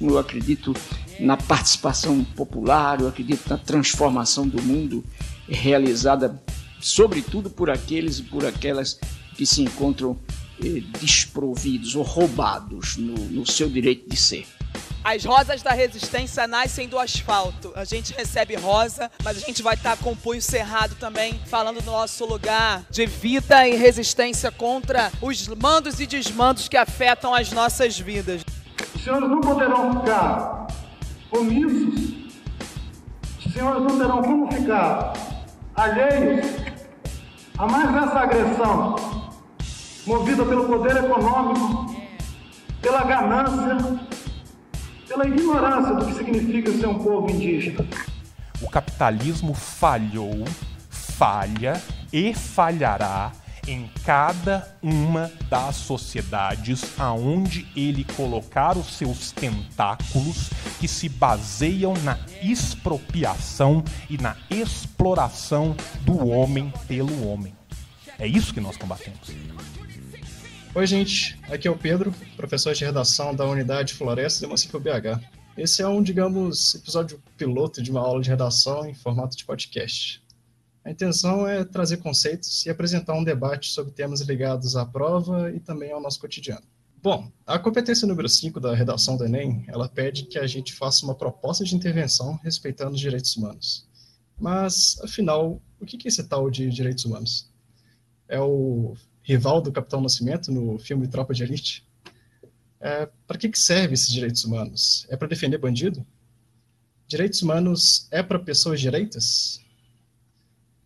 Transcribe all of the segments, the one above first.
Eu acredito na participação popular, eu acredito na transformação do mundo realizada, sobretudo por aqueles e por aquelas que se encontram eh, desprovidos ou roubados no, no seu direito de ser. As rosas da resistência nascem do asfalto. A gente recebe rosa, mas a gente vai estar com o punho cerrado também, falando do nosso lugar de vida e resistência contra os mandos e desmandos que afetam as nossas vidas. Os senhores não poderão ficar omissos, os senhores não terão como ficar alheios a mais essa agressão movida pelo poder econômico, pela ganância pela ignorância do que significa ser um povo indígena. O capitalismo falhou, falha e falhará em cada uma das sociedades aonde ele colocar os seus tentáculos que se baseiam na expropriação e na exploração do homem pelo homem. É isso que nós combatemos. Oi, gente. Aqui é o Pedro, professor de redação da Unidade Floresta de Maciço BH. Esse é um, digamos, episódio piloto de uma aula de redação em formato de podcast. A intenção é trazer conceitos e apresentar um debate sobre temas ligados à prova e também ao nosso cotidiano. Bom, a competência número 5 da redação do Enem, ela pede que a gente faça uma proposta de intervenção respeitando os direitos humanos. Mas, afinal, o que é esse tal de direitos humanos? É o rival do Capitão Nascimento no filme Tropa de Elite. É, para que, que serve esses direitos humanos? É para defender bandido? Direitos humanos é para pessoas direitas?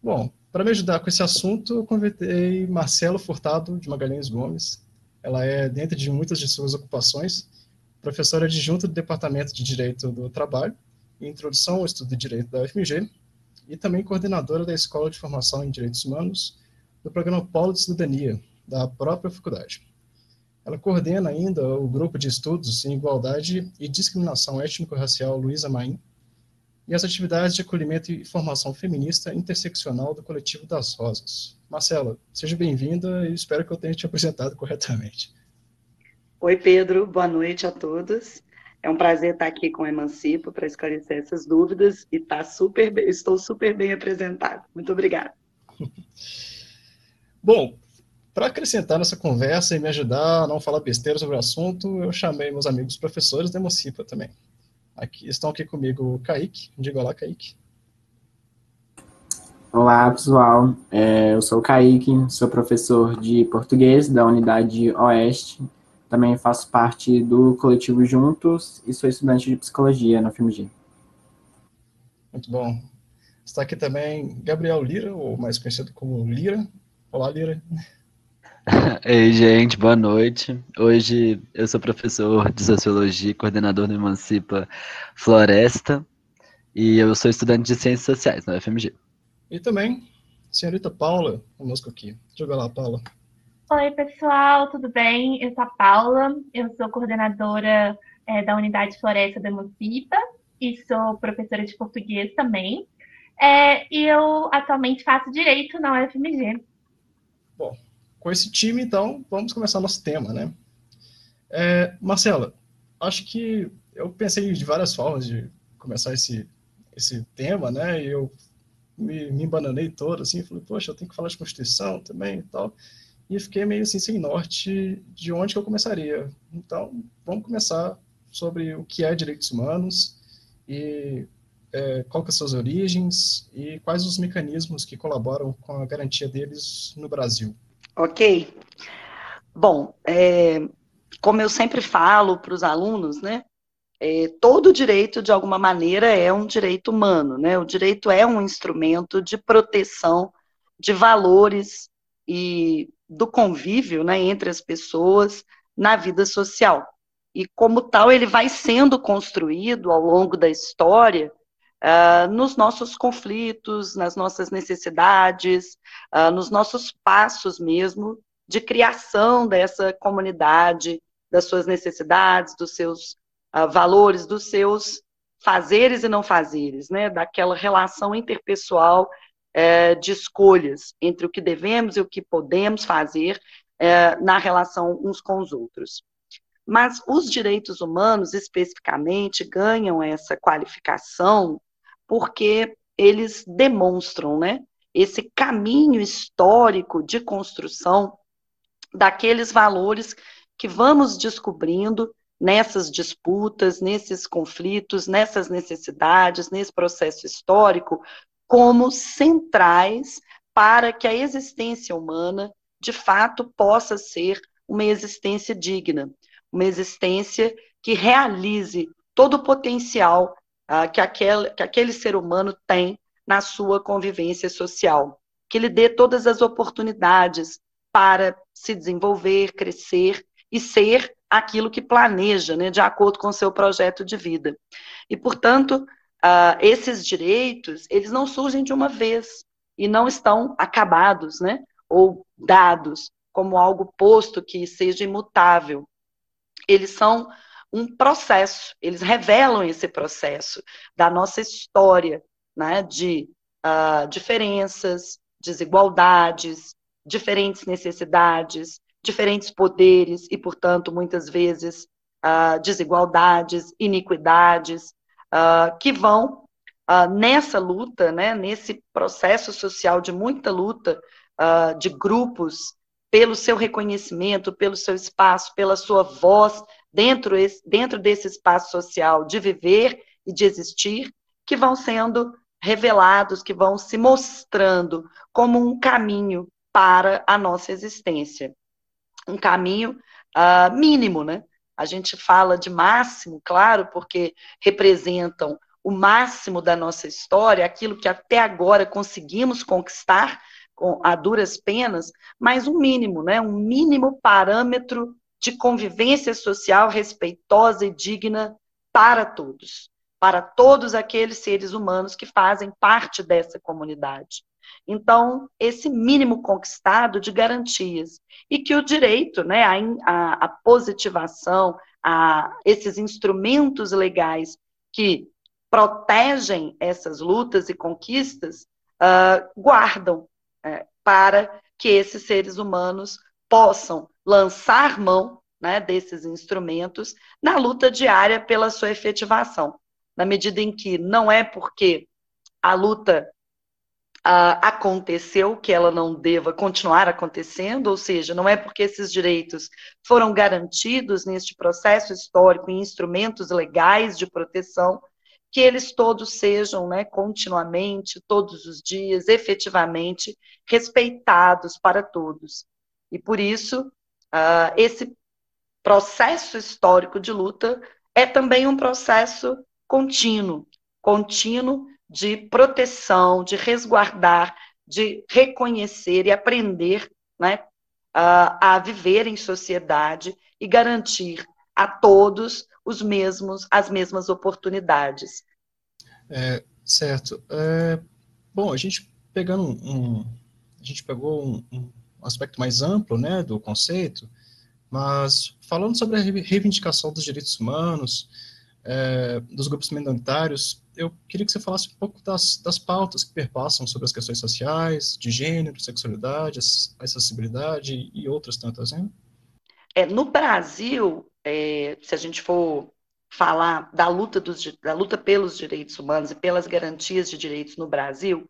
Bom, para me ajudar com esse assunto, eu convidei Marcelo Furtado de Magalhães Gomes. Ela é, dentro de muitas de suas ocupações, professora adjunta do Departamento de Direito do Trabalho e Introdução ao Estudo de Direito da UFMG e também coordenadora da Escola de Formação em Direitos Humanos do programa Polo de Cidadania, da própria faculdade. Ela coordena ainda o grupo de estudos em igualdade e discriminação étnico-racial Luísa Maim e as atividades de acolhimento e formação feminista interseccional do Coletivo das Rosas. Marcela, seja bem-vinda e espero que eu tenha te apresentado corretamente. Oi, Pedro, boa noite a todos. É um prazer estar aqui com o Emancipo para esclarecer essas dúvidas e tá super, estou super bem apresentado. Muito obrigada. Bom, para acrescentar nessa conversa e me ajudar a não falar besteira sobre o assunto, eu chamei meus amigos professores da Emocipa também. Aqui, estão aqui comigo o Kaique. Diga olá, Kaique. Olá, pessoal. É, eu sou o Kaique, sou professor de português da Unidade Oeste. Também faço parte do coletivo Juntos e sou estudante de psicologia na FMG. Muito bom. Está aqui também Gabriel Lira, ou mais conhecido como Lira. Olá, Lira. Ei, gente, boa noite. Hoje eu sou professor de Sociologia e coordenador do Emancipa Floresta, e eu sou estudante de Ciências Sociais na UFMG. E também, senhorita Paula, conosco aqui. Diga lá, Paula. Oi, pessoal, tudo bem? Eu sou a Paula, eu sou coordenadora é, da Unidade Floresta do Emancipa e sou professora de português também. É, e eu atualmente faço Direito na UFMG. Bom, com esse time, então, vamos começar nosso tema, né? É, Marcela, acho que eu pensei de várias formas de começar esse, esse tema, né? E eu me, me embananei todo, assim, falei, poxa, eu tenho que falar de Constituição também e tal. E fiquei meio assim, sem norte de onde que eu começaria. Então, vamos começar sobre o que é direitos humanos e é, qual que são suas origens e quais os mecanismos que colaboram com a garantia deles no Brasil. Ok. Bom, é, como eu sempre falo para os alunos, né, é, todo direito, de alguma maneira, é um direito humano, né? O direito é um instrumento de proteção de valores e do convívio né, entre as pessoas na vida social. E, como tal, ele vai sendo construído ao longo da história uh, nos nossos conflitos, nas nossas necessidades, uh, nos nossos passos mesmo de criação dessa comunidade, das suas necessidades, dos seus uh, valores, dos seus fazeres e não fazeres, né? daquela relação interpessoal uh, de escolhas entre o que devemos e o que podemos fazer é, na relação uns com os outros. Mas os direitos humanos, especificamente, ganham essa qualificação porque eles demonstram né, esse caminho histórico de construção daqueles valores que vamos descobrindo nessas disputas, nesses conflitos, nessas necessidades, nesse processo histórico, como centrais para que a existência humana, de fato, possa ser uma existência digna, uma existência que realize todo o potencial uh, que, aquele, que aquele ser humano tem na sua convivência social, que lhe dê todas as oportunidades para se desenvolver, crescer e ser aquilo que planeja, né, de acordo com o seu projeto de vida. E, portanto, uh, esses direitos, eles não surgem de uma vez e não estão acabados, né, ou dados como algo posto que seja imutável. Eles são um processo, eles revelam esse processo da nossa história, né, de uh, diferenças, desigualdades, diferentes necessidades, diferentes poderes e, portanto, muitas vezes uh, desigualdades, iniquidades, uh, que vão nessa luta, né, nesse processo social de muita luta de grupos pelo seu reconhecimento, pelo seu espaço, pela sua voz dentro, dentro desse espaço social de viver e de existir, que vão sendo revelados, que vão se mostrando como um caminho para a nossa existência. Um caminho uh, mínimo, né? A gente fala de máximo, claro, porque representam o máximo da nossa história, aquilo que até agora conseguimos conquistar com, a duras penas, mas um mínimo, né? Um mínimo parâmetro de convivência social respeitosa e digna para todos para todos aqueles seres humanos que fazem parte dessa comunidade. Então, esse mínimo conquistado de garantias e que o direito, né, a, a, positivação, a esses instrumentos legais que protegem essas lutas e conquistas, uh, guardam uh, para que esses seres humanos possam lançar mão né, desses instrumentos na luta diária pela sua efetivação na medida em que não é porque a luta uh, aconteceu que ela não deva continuar acontecendo, ou seja, não é porque esses direitos foram garantidos neste processo histórico em instrumentos legais de proteção que eles todos sejam, né, continuamente, todos os dias, efetivamente respeitados para todos. E por isso, uh, esse processo histórico de luta é também um processo contínuo, contínuo de proteção, de resguardar, de reconhecer e aprender né, a, a viver em sociedade e garantir a todos os mesmos, as mesmas oportunidades. É, certo. É, bom, a gente pegando um, a gente pegou um, um, aspecto mais amplo, né, do conceito, mas falando sobre a reivindicação dos direitos humanos, é, dos grupos minoritários, eu queria que você falasse um pouco das, das pautas que perpassam sobre as questões sociais, de gênero, sexualidade, acessibilidade e outras tantas, né? É, no Brasil, é, se a gente for falar da luta, dos, da luta pelos direitos humanos e pelas garantias de direitos no Brasil,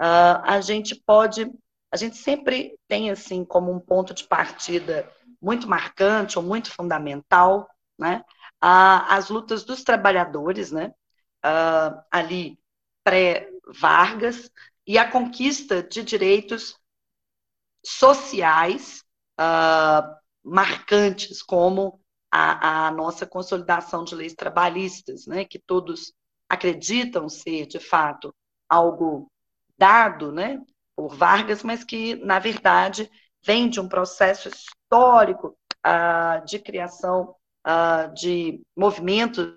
uh, a gente pode, a gente sempre tem assim como um ponto de partida muito marcante ou muito fundamental, né? as lutas dos trabalhadores, né? Uh, ali pré-Vargas, e a conquista de direitos sociais uh, marcantes, como a, a, nossa consolidação de leis trabalhistas, né? Que todos acreditam ser, de fato, algo dado, né? Por Vargas, mas que, na verdade, vem de um processo histórico uh, de criação uh, de movimentos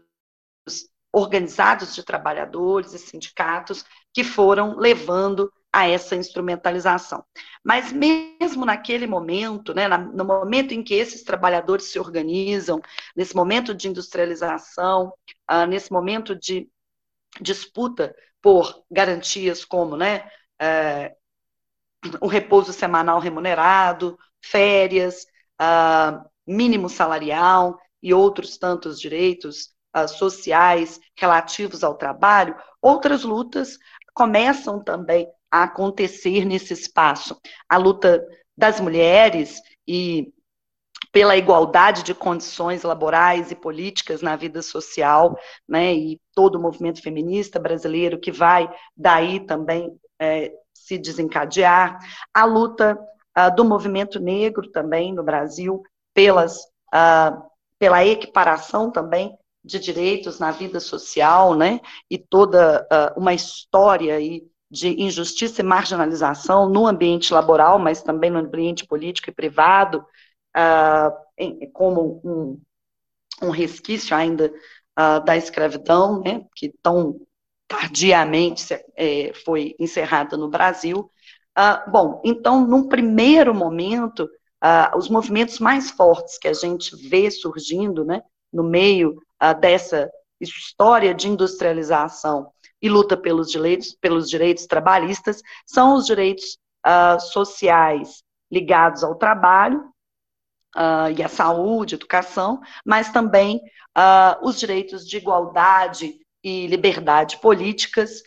organizados de trabalhadores e sindicatos que foram levando a essa instrumentalização. Mas mesmo naquele momento, né, no momento em que esses trabalhadores se organizam, nesse momento de industrialização, uh, nesse momento de disputa por garantias como né, uh, o repouso semanal remunerado, férias, uh, mínimo salarial e outros tantos direitos uh, sociais relativos ao trabalho, outras lutas começam também a acontecer nesse espaço. A luta das mulheres e pela igualdade de condições laborais e políticas na vida social, né, e todo o movimento feminista brasileiro que vai daí também é, se desencadear, a luta uh, do movimento negro também no Brasil pelas, uh, pela equiparação também de direitos na vida social, né, e toda uh, uma história aí de injustiça e marginalização no ambiente laboral, mas também no ambiente político e privado, em, como um, um, resquício ainda da escravidão, né, que tão tardiamente é, foi encerrada no Brasil. Uh, bom, então, num primeiro momento, os movimentos mais fortes que a gente vê surgindo, né, no meio dessa história de industrialização e luta pelos direitos, pelos direitos trabalhistas são os direitos sociais ligados ao trabalho uh, e à saúde, educação, mas também uh, os direitos de igualdade e liberdade políticas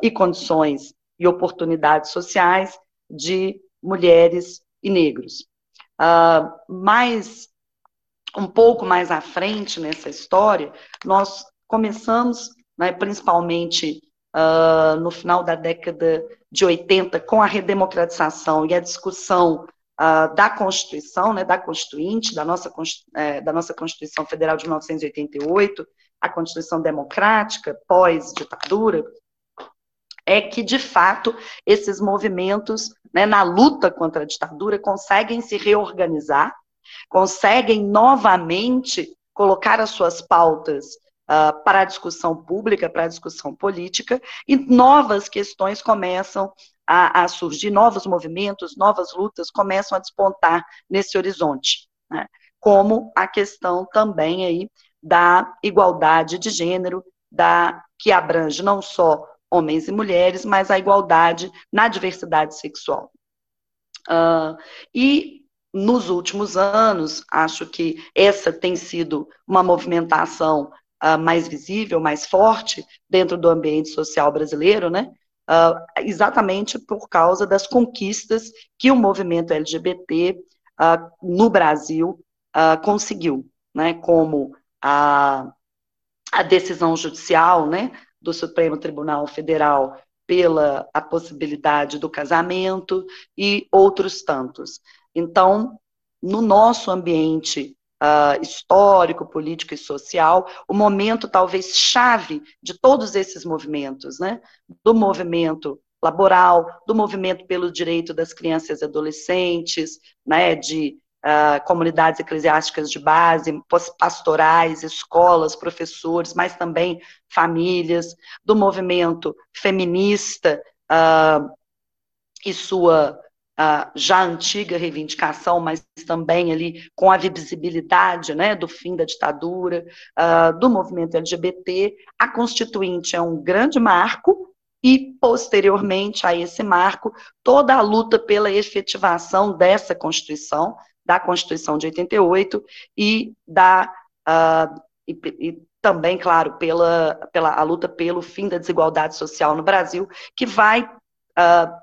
e condições e oportunidades sociais de mulheres e negros. mais um pouco mais à frente nessa história, nós começamos né, principalmente uh, no final da década de 80, com a redemocratização e a discussão uh, da Constituição, né, da Constituinte, da nossa, é, da nossa Constituição Federal de 1988, a Constituição Democrática, pós-ditadura, é que, de fato, esses movimentos, né, na luta contra a ditadura, conseguem se reorganizar, conseguem novamente colocar as suas pautas uh, para a discussão pública, para a discussão política, e novas questões começam a, a surgir, novos movimentos, novas lutas começam a despontar nesse horizonte, né? como a questão também aí da igualdade de gênero, da que abrange não só homens e mulheres, mas a igualdade na diversidade sexual. Uh, e nos últimos anos, acho que essa tem sido uma movimentação uh, mais visível, mais forte dentro do ambiente social brasileiro, né? Uh, exatamente por causa das conquistas que o movimento LGBT ah, no Brasil conseguiu, né? Como a, a decisão judicial, né? Do Supremo Tribunal Federal pela a possibilidade do casamento e outros tantos. Então, no nosso ambiente uh, histórico, político e social, o momento talvez chave de todos esses movimentos, né? Do movimento laboral, do movimento pelo direito das crianças e adolescentes, né? De uh, comunidades eclesiásticas de base, pastorais, escolas, professores, mas também famílias, do movimento feminista uh, e sua já antiga reivindicação, mas também ali com a visibilidade né, do fim da ditadura, uh, do movimento LGBT, a Constituinte é um grande marco e, posteriormente a esse marco, toda a luta pela efetivação dessa Constituição, da Constituição de 88 e da uh, e, e, também, claro, pela, pela a luta pelo fim da desigualdade social no Brasil, que vai uh,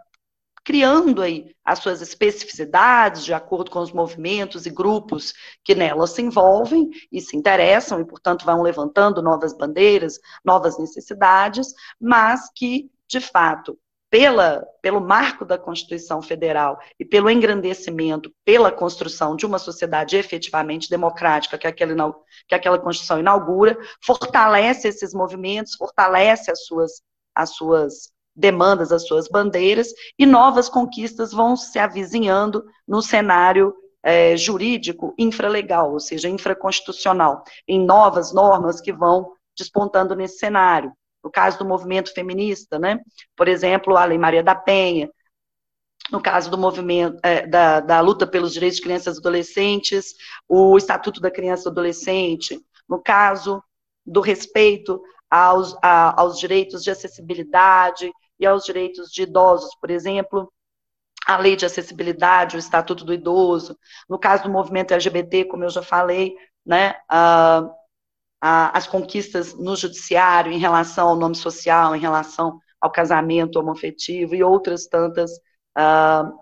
criando aí as suas especificidades de acordo com os movimentos e grupos que nelas se envolvem e se interessam e, portanto, vão levantando novas bandeiras, novas necessidades, mas que, de fato, pela, pelo marco da Constituição Federal e pelo engrandecimento, pela construção de uma sociedade efetivamente democrática que aquela, que aquela Constituição inaugura, fortalece esses movimentos, fortalece as suas, as suas demandas, as suas bandeiras, e novas conquistas vão se avizinhando no cenário é, jurídico infralegal, ou seja, infraconstitucional, em novas normas que vão despontando nesse cenário. No caso do movimento feminista, né? por exemplo, a Lei Maria da Penha, no caso do movimento é, da, da luta pelos direitos de crianças e adolescentes, o Estatuto da Criança e Adolescente, no caso do respeito aos, a, aos direitos de acessibilidade, e aos direitos de idosos, por exemplo, a lei de acessibilidade, o Estatuto do Idoso, no caso do movimento LGBT, como eu já falei, né, uh, as conquistas no judiciário em relação ao nome social, em relação ao casamento homofetivo e outras tantas uh,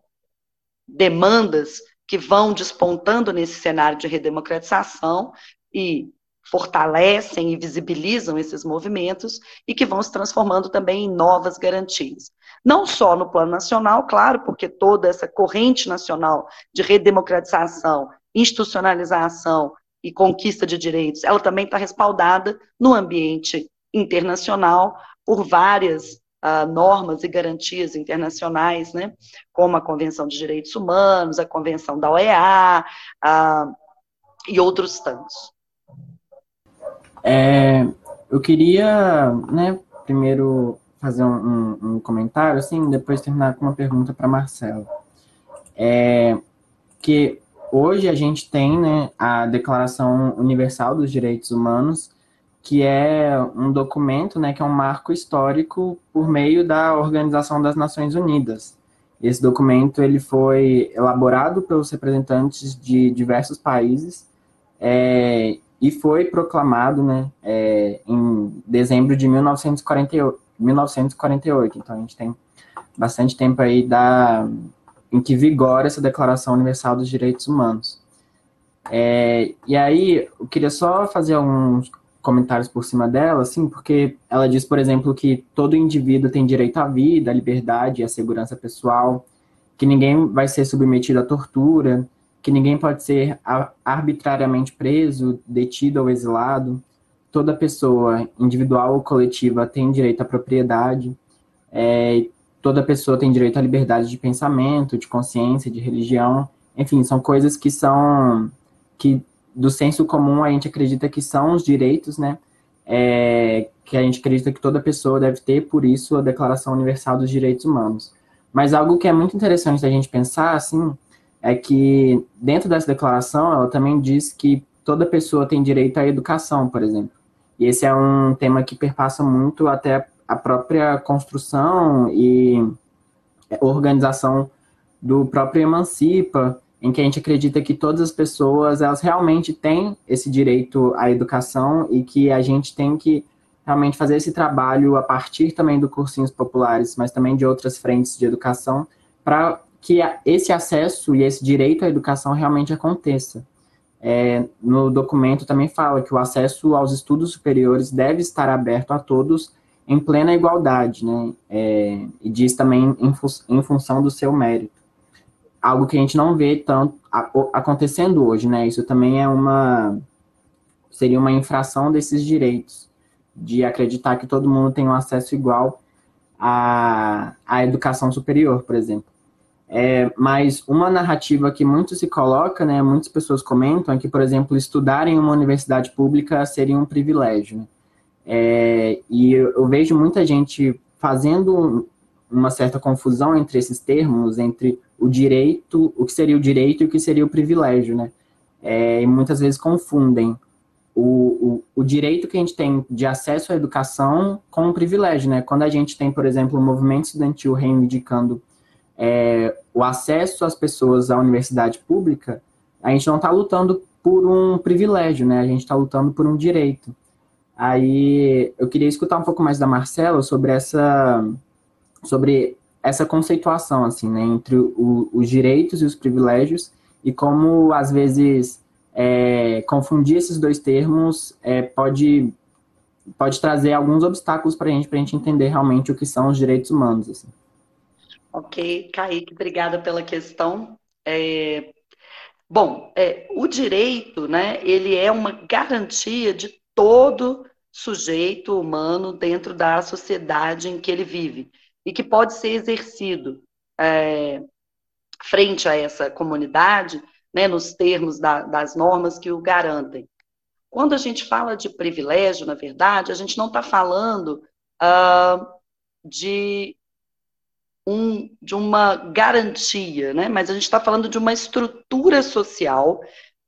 demandas que vão despontando nesse cenário de redemocratização e fortalecem e visibilizam esses movimentos e que vão se transformando também em novas garantias. Não só no plano nacional, claro, porque toda essa corrente nacional de redemocratização, institucionalização e conquista de direitos, ela também está respaldada no ambiente internacional por várias uh, normas e garantias internacionais, né, como a Convenção de Direitos Humanos, a Convenção da OEA uh, e outros tantos. É, eu queria, né, primeiro fazer um, um, um, comentário, assim, depois terminar com uma pergunta para Marcelo. É, que hoje a gente tem, né, a Declaração Universal dos Direitos Humanos, que é um documento, né, que é um marco histórico por meio da Organização das Nações Unidas. Esse documento ele foi elaborado pelos representantes de diversos países é, e foi proclamado né, é, em dezembro de 1948, 1948. Então a gente tem bastante tempo aí da, em que vigora essa Declaração Universal dos Direitos Humanos. É, e aí, eu queria só fazer alguns comentários por cima dela, assim, porque ela diz, por exemplo, que todo indivíduo tem direito à vida, à liberdade e à segurança pessoal, que ninguém vai ser submetido à tortura, que ninguém pode ser arbitrariamente preso, detido ou exilado. Toda pessoa, individual ou coletiva, tem direito à propriedade. É, toda pessoa tem direito à liberdade de pensamento, de consciência, de religião. Enfim, são coisas que são que do senso comum a gente acredita que são os direitos, né? É, que a gente acredita que toda pessoa deve ter, por isso a Declaração Universal dos Direitos Humanos. Mas algo que é muito interessante da gente pensar, assim, é que dentro dessa declaração ela também diz que toda pessoa tem direito à educação, por exemplo. E esse é um tema que perpassa muito até a própria construção e organização do próprio Emancipa, em que a gente acredita que todas as pessoas elas realmente têm esse direito à educação e que a gente tem que realmente fazer esse trabalho a partir também do cursinhos populares, mas também de outras frentes de educação para que esse acesso e esse direito à educação realmente aconteça. É, no documento também fala que o acesso aos estudos superiores deve estar aberto a todos em plena igualdade, né? É, e diz também em, fu em, função do seu mérito. Algo que a gente não vê tanto acontecendo hoje, né? Isso também é uma seria uma infração desses direitos de acreditar que todo mundo tem um acesso igual à, à educação superior, por exemplo. É, mas uma narrativa que muito se coloca, né, muitas pessoas comentam, é que, por exemplo, estudar em uma universidade pública seria um privilégio. Né? É, e eu, vejo muita gente fazendo uma certa confusão entre esses termos, entre o direito, o que seria o direito e o que seria o privilégio, né? É, e muitas vezes confundem o, o, o, direito que a gente tem de acesso à educação com o privilégio, né? Quando a gente tem, por exemplo, o movimento estudantil reivindicando é, o acesso às pessoas à universidade pública, a gente não está lutando por um privilégio, né? A gente está lutando por um direito. Aí eu queria escutar um pouco mais da Marcela sobre essa sobre essa conceituação assim, né, entre o, os direitos e os privilégios e como às vezes é, confundir esses dois termos é, pode pode trazer alguns obstáculos para a gente para a gente entender realmente o que são os direitos humanos. Assim. Ok, Kaique, obrigada pela questão. É, bom, é, o direito, né, ele é uma garantia de todo sujeito humano dentro da sociedade em que ele vive e que pode ser exercido é, frente a essa comunidade, né, nos termos da, das normas que o garantem. Quando a gente fala de privilégio, na verdade, a gente não está falando uh, de um, de uma garantia, né? mas a gente está falando de uma estrutura social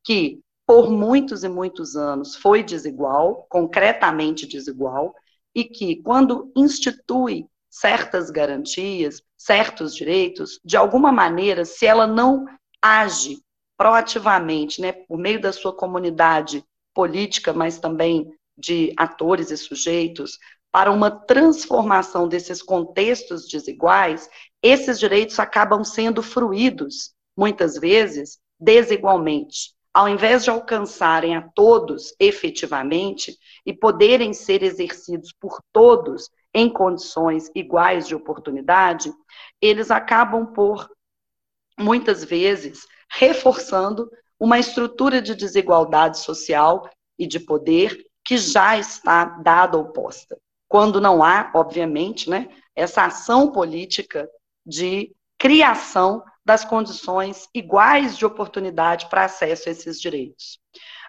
que, por muitos e muitos anos, foi desigual, concretamente desigual, e que, quando institui certas garantias, certos direitos, de alguma maneira, se ela não age proativamente, né, por meio da sua comunidade política, mas também de atores e sujeitos, para uma transformação desses contextos desiguais, esses direitos acabam sendo fruídos, muitas vezes, desigualmente. Ao invés de alcançarem a todos efetivamente e poderem ser exercidos por todos em condições iguais de oportunidade, eles acabam por, muitas vezes, reforçando uma estrutura de desigualdade social e de poder que já está dada ou posta. Quando não há, obviamente, né, essa ação política de criação das condições iguais de oportunidade para acesso a esses direitos.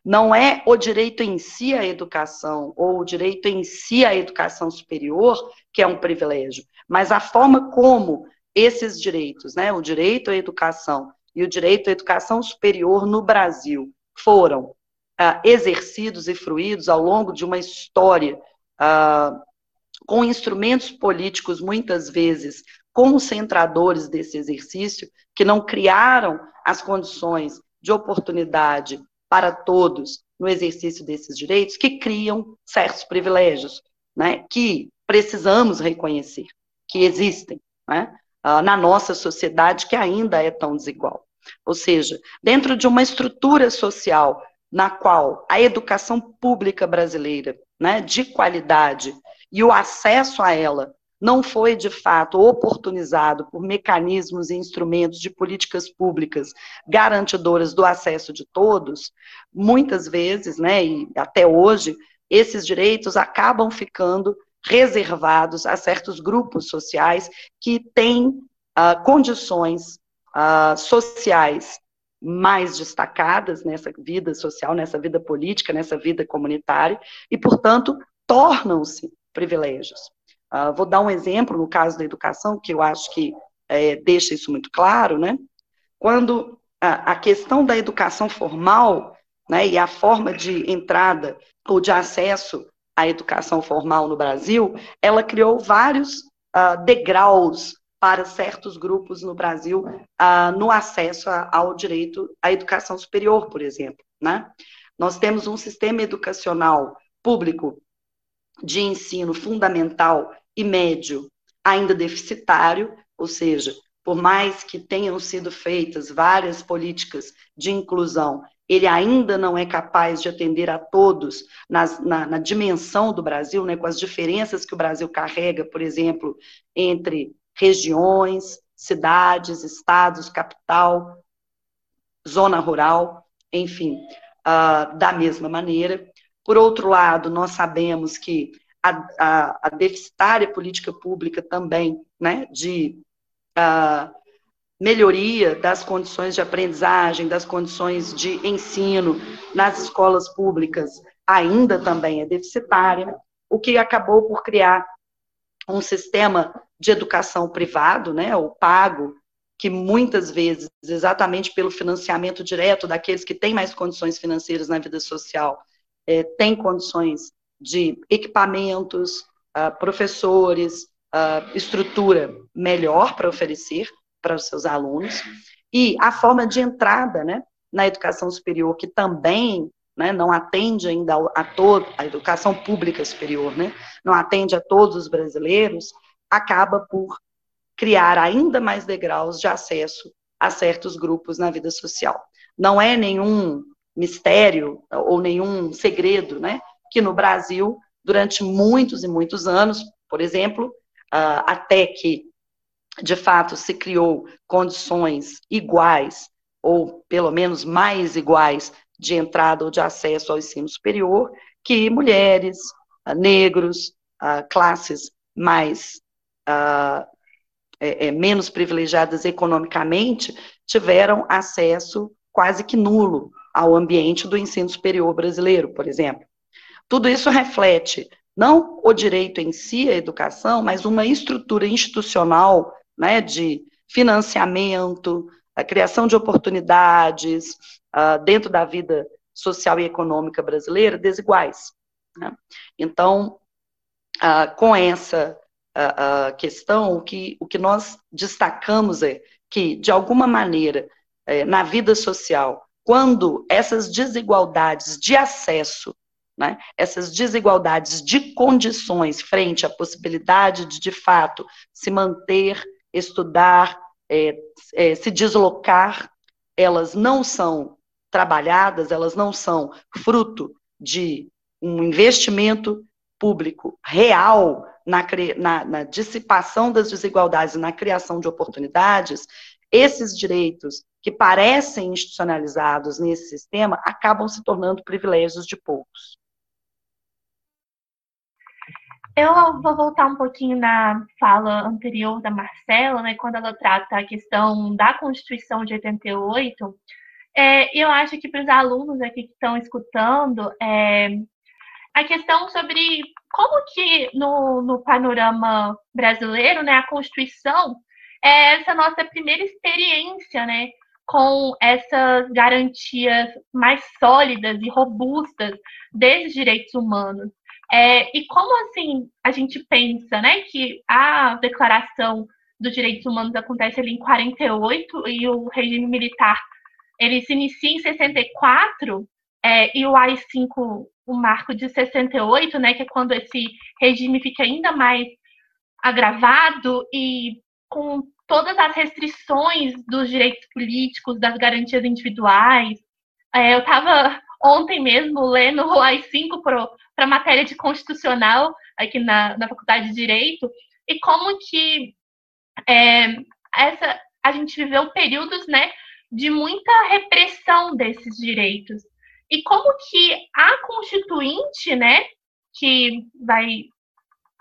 Não é o direito em si à educação ou o direito em si à educação superior que é um privilégio, mas a forma como esses direitos, né, o direito à educação e o direito à educação superior no Brasil foram ah, exercidos e fruídos ao longo de uma história ah, com instrumentos políticos, muitas vezes, concentradores desse exercício, que não criaram as condições de oportunidade para todos no exercício desses direitos, que criam certos privilégios, né, que precisamos reconhecer que existem né, ah, na nossa sociedade que ainda é tão desigual. Ou seja, dentro de uma estrutura social na qual a educação pública brasileira, né, de qualidade, e o acesso a ela não foi de fato oportunizado por mecanismos e instrumentos de políticas públicas garantidoras do acesso de todos, muitas vezes, né, e até hoje, esses direitos acabam ficando reservados a certos grupos sociais que têm uh, condições uh, sociais mais destacadas nessa vida social, nessa vida política, nessa vida comunitária, e, portanto, tornam-se privilégios. Uh, vou dar um exemplo no caso da educação, que eu acho que é, deixa isso muito claro, né? Quando a, a questão da educação formal né, e a forma de entrada ou de acesso à educação formal no Brasil, ela criou vários uh, degraus para certos grupos no Brasil uh, no acesso a, ao direito à educação superior, por exemplo. Né? Nós temos um sistema educacional público de ensino fundamental e médio ainda deficitário, ou seja, por mais que tenham sido feitas várias políticas de inclusão, ele ainda não é capaz de atender a todos nas, na, na, dimensão do Brasil, né, com as diferenças que o Brasil carrega, por exemplo, entre regiões, cidades, estados, capital, zona rural, enfim, uh, da mesma maneira. Por outro lado, nós sabemos que a, a, a deficitária política pública também, né, de uh, melhoria das condições de aprendizagem, das condições de ensino nas escolas públicas, ainda também é deficitária, o que acabou por criar um sistema de educação privado, né, o pago, que muitas vezes, exatamente pelo financiamento direto daqueles que têm mais condições financeiras na vida social, é, tem condições de equipamentos, uh, professores, uh, estrutura melhor para oferecer para os seus alunos, e a forma de entrada né, na educação superior, que também né, não atende ainda a toda a educação pública superior, né, não atende a todos os brasileiros, acaba por criar ainda mais degraus de acesso a certos grupos na vida social. Não é nenhum mistério ou nenhum segredo, né? Que no Brasil, durante muitos e muitos anos, por exemplo, até que de fato se criou condições iguais ou pelo menos mais iguais de entrada ou de acesso ao ensino superior, que mulheres, negros, classes mais é, é, menos privilegiadas economicamente tiveram acesso quase que nulo ao ambiente do ensino superior brasileiro, por exemplo. Tudo isso reflete não o direito em si à educação, mas uma estrutura institucional né, de financiamento, a criação de oportunidades uh, dentro da vida social e econômica brasileira desiguais. Né? Então, uh, com essa a, a questão, o que, o que nós destacamos é que, de alguma maneira, é, na vida social, quando essas desigualdades de acesso, né, essas desigualdades de condições frente à possibilidade de, de fato, se manter, estudar, é, é, se deslocar, elas não são trabalhadas, elas não são fruto de um investimento público real na, na, na dissipação das desigualdades e na criação de oportunidades, esses direitos que parecem institucionalizados nesse sistema acabam se tornando privilégios de poucos. Eu vou voltar um pouquinho na fala anterior da Marcela, né, quando ela trata a questão da Constituição de 88. É, eu acho que para os alunos aqui que estão escutando, é, a questão sobre como que no, no panorama brasileiro, né, a Constituição é essa nossa primeira experiência, né, com essas garantias mais sólidas e robustas desses direitos humanos. É, e como assim a gente pensa, né, que a Declaração dos Direitos Humanos acontece ali em 48 e o regime militar ele se inicia em 64 é, e o AI-5 o marco de 68, né, que é quando esse regime fica ainda mais agravado e com todas as restrições dos direitos políticos, das garantias individuais. É, eu estava ontem mesmo lendo o AI-5 para matéria de constitucional aqui na, na Faculdade de Direito, e como que é, essa, a gente viveu períodos né, de muita repressão desses direitos. E como que a Constituinte, né, que vai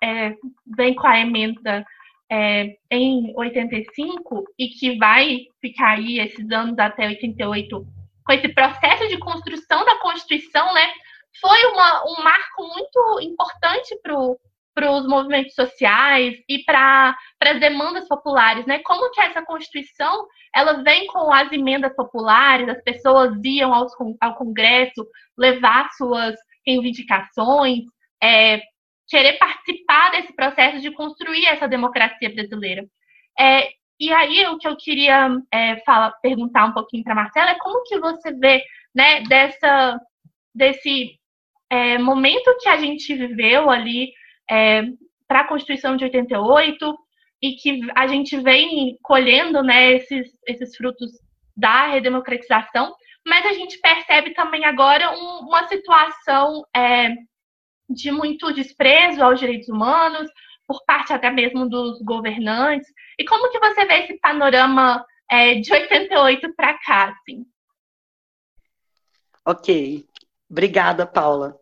é, vem com a emenda é, em 85 e que vai ficar aí esses anos até 88 com esse processo de construção da Constituição, né, foi uma, um marco muito importante para os movimentos sociais e para as demandas populares, né? Como que essa Constituição ela vem com as emendas populares, as pessoas iam aos, ao Congresso levar suas reivindicações, é, querer participar desse processo de construir essa democracia brasileira. É, e aí o que eu queria é, perguntar um pouquinho para Marcela é como que você vê, né, dessa, desse é, momento que a gente viveu ali é, para a Constituição de 88 e que a gente vem colhendo, né, esses, esses frutos da redemocratização, mas a gente percebe também agora um, uma situação é, de muito desprezo aos direitos humanos, por parte até mesmo dos governantes. E como que você vê esse panorama é, de 88 para cá, assim? Ok, obrigada, Paula.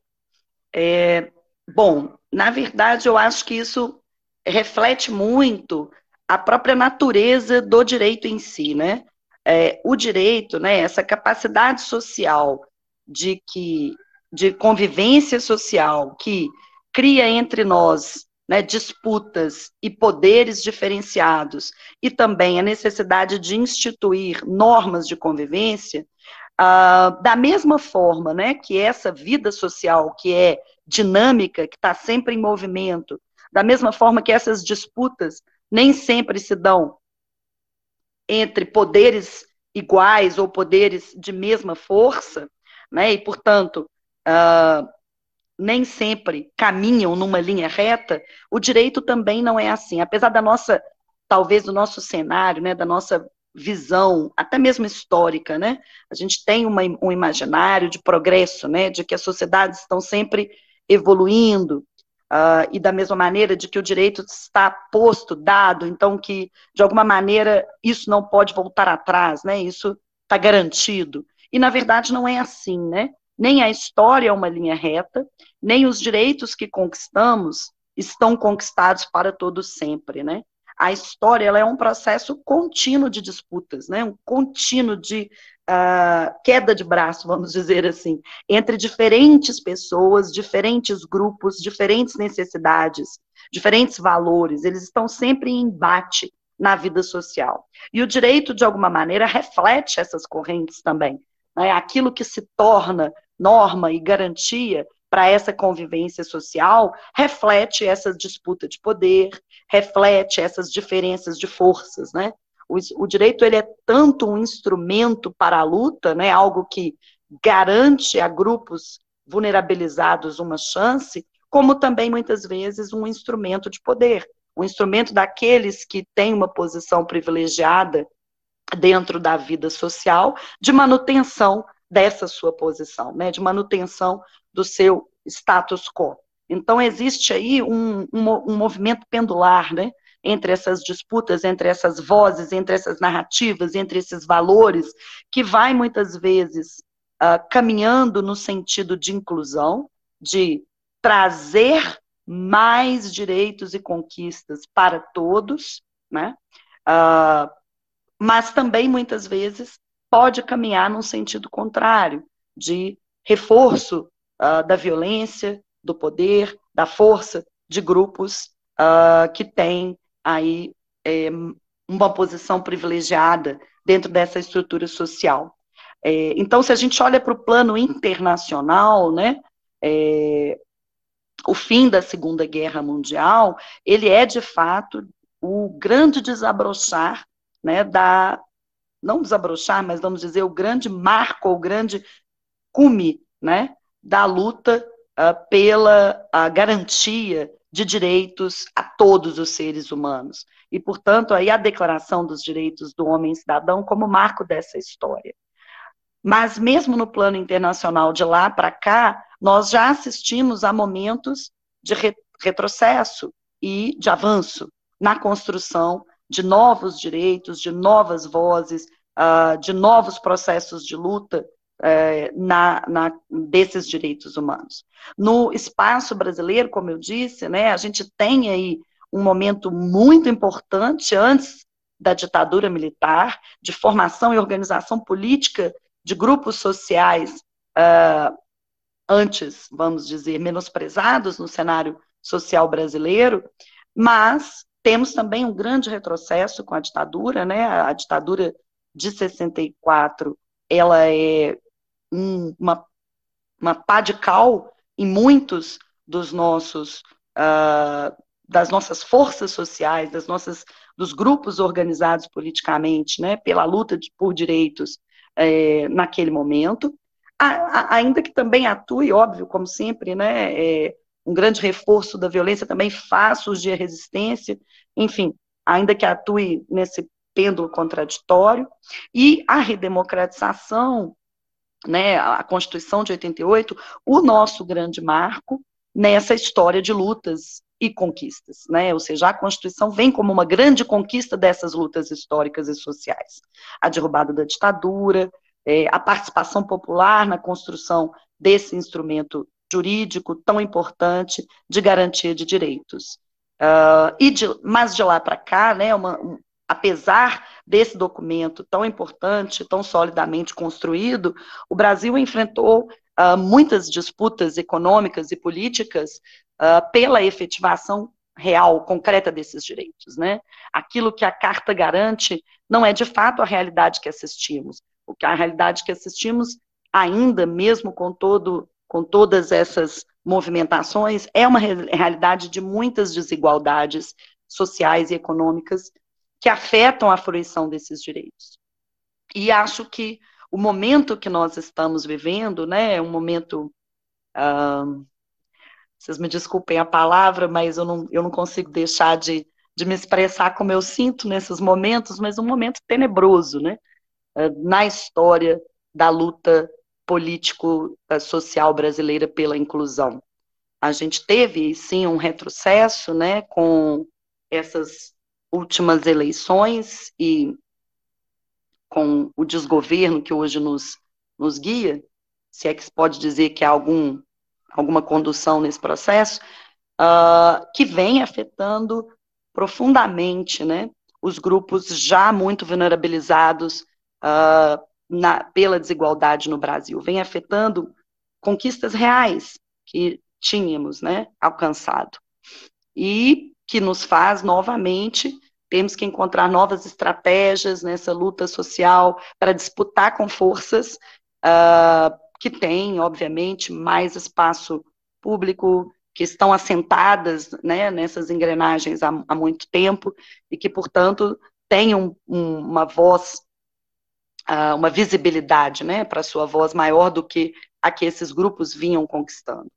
É, bom, na verdade, eu acho que isso reflete muito a própria natureza do direito em si, né? É, o direito, né, essa capacidade social de que de convivência social que cria entre nós né, disputas e poderes diferenciados, e também a necessidade de instituir normas de convivência, uh, da mesma forma né, que essa vida social que é dinâmica, que está sempre em movimento, da mesma forma que essas disputas nem sempre se dão entre poderes iguais ou poderes de mesma força, né, e, portanto, uh, nem sempre caminham numa linha reta, o direito também não é assim. Apesar da nossa, talvez do nosso cenário, né, da nossa visão, até mesmo histórica, né, a gente tem uma, um imaginário de progresso, né, de que as sociedades estão sempre evoluindo, uh, e da mesma maneira de que o direito está posto, dado, então que, de alguma maneira, isso não pode voltar atrás, né, isso está garantido. E, na verdade, não é assim, né? Nem a história é uma linha reta, nem os direitos que conquistamos estão conquistados para todos sempre, né? A história ela é um processo contínuo de disputas, né? Um contínuo de uh, queda de braço, vamos dizer assim, entre diferentes pessoas, diferentes grupos, diferentes necessidades, diferentes valores. Eles estão sempre em embate na vida social. E o direito, de alguma maneira, reflete essas correntes também. Né? Aquilo que se torna norma e garantia para essa convivência social reflete essa disputa de poder, reflete essas diferenças de forças, né? O, o, direito ele é tanto um instrumento para a luta, né? Algo que garante a grupos vulnerabilizados uma chance, como também muitas vezes um instrumento de poder, um instrumento daqueles que têm uma posição privilegiada dentro da vida social, de manutenção dessa sua posição, né, de manutenção do seu status quo. Então, existe aí um, um, um movimento pendular, né, entre essas disputas, entre essas vozes, entre essas narrativas, entre esses valores, que vai muitas vezes uh, caminhando no sentido de inclusão, de trazer mais direitos e conquistas para todos, né? Uh, mas também muitas vezes pode caminhar num sentido contrário, de reforço uh, da violência, do poder, da força de grupos uh, que têm aí é, uma posição privilegiada dentro dessa estrutura social. É, então, se a gente olha para o plano internacional, né, é, o fim da Segunda Guerra Mundial, ele é de fato o grande desabrochar, né, da não desabrochar, mas vamos dizer o grande marco, o grande cume, né, da luta uh, pela uh, garantia de direitos a todos os seres humanos. E, portanto, aí a Declaração dos Direitos do Homem e Cidadão como marco dessa história. Mas mesmo no plano internacional de lá para cá, nós já assistimos a momentos de re retrocesso e de avanço na construção de novos direitos, de novas vozes, uh, de novos processos de luta uh, na, na, desses direitos humanos. No espaço brasileiro, como eu disse, né, a gente tem aí um momento muito importante antes da ditadura militar, de formação e organização política de grupos sociais uh, antes, vamos dizer, menosprezados no cenário social brasileiro, mas temos também um grande retrocesso com a ditadura, né? A ditadura de 64, ela é um, uma, uma pá de cal em muitos dos nossos uh, das nossas forças sociais, das nossas dos grupos organizados politicamente, né, pela luta de, por direitos é, naquele momento, a, a, ainda que também atue, óbvio, como sempre, né, é, um grande reforço da violência também surgir a resistência, enfim, ainda que atue nesse pêndulo contraditório, e a redemocratização, né, a Constituição de 88, o nosso grande marco nessa história de lutas e conquistas, né? Ou seja, a Constituição vem como uma grande conquista dessas lutas históricas e sociais. A derrubada da ditadura, é, a participação popular na construção desse instrumento jurídico tão importante de garantia de direitos. Uh, e de, mas de lá para cá, né, uma, um, apesar desse documento tão importante, tão solidamente construído, o Brasil enfrentou uh, muitas disputas econômicas e políticas uh, pela efetivação real, concreta desses direitos. Né? Aquilo que a Carta garante não é de fato a realidade que assistimos. O que a realidade que assistimos, ainda mesmo com todo com todas essas movimentações, é uma realidade de muitas desigualdades sociais e econômicas que afetam a fruição desses direitos. E acho que o momento que nós estamos vivendo, né, é um momento. Uh, vocês me desculpem a palavra, mas eu não, eu não consigo deixar de, de me expressar como eu sinto nesses momentos, mas um momento tenebroso, né, uh, na história da luta político-social brasileira pela inclusão. A gente teve, sim, um retrocesso, né, com essas últimas eleições e com o desgoverno que hoje nos, nos guia, se é que se pode dizer que há algum, alguma condução nesse processo, uh, que vem afetando profundamente né, os grupos já muito vulnerabilizados uh, na, pela desigualdade no Brasil, vem afetando conquistas reais que tínhamos né, alcançado. E que nos faz novamente temos que encontrar novas estratégias nessa luta social para disputar com forças uh, que têm, obviamente, mais espaço público, que estão assentadas né, nessas engrenagens há, há, muito tempo e que, portanto, têm um, um, uma voz, uma visibilidade né, para sua voz maior do que a que esses grupos vinham conquistando.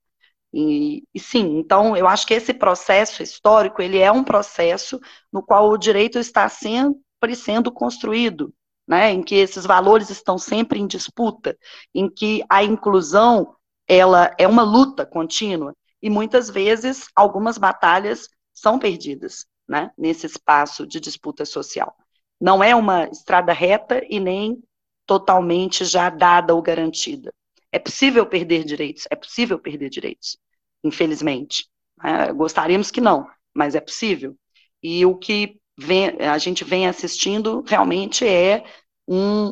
E, e, sim, então eu acho que esse processo histórico ele é um processo no qual o direito está sempre sendo construído, né, em que esses valores estão sempre em disputa, em que a inclusão ela é uma luta contínua e muitas vezes algumas batalhas são perdidas né, nesse espaço de disputa social. Não é uma estrada reta e nem totalmente já dada ou garantida. É possível perder direitos, é possível perder direitos, infelizmente. É, gostaríamos que não, mas é possível. E o que vem, a gente vem assistindo realmente é um,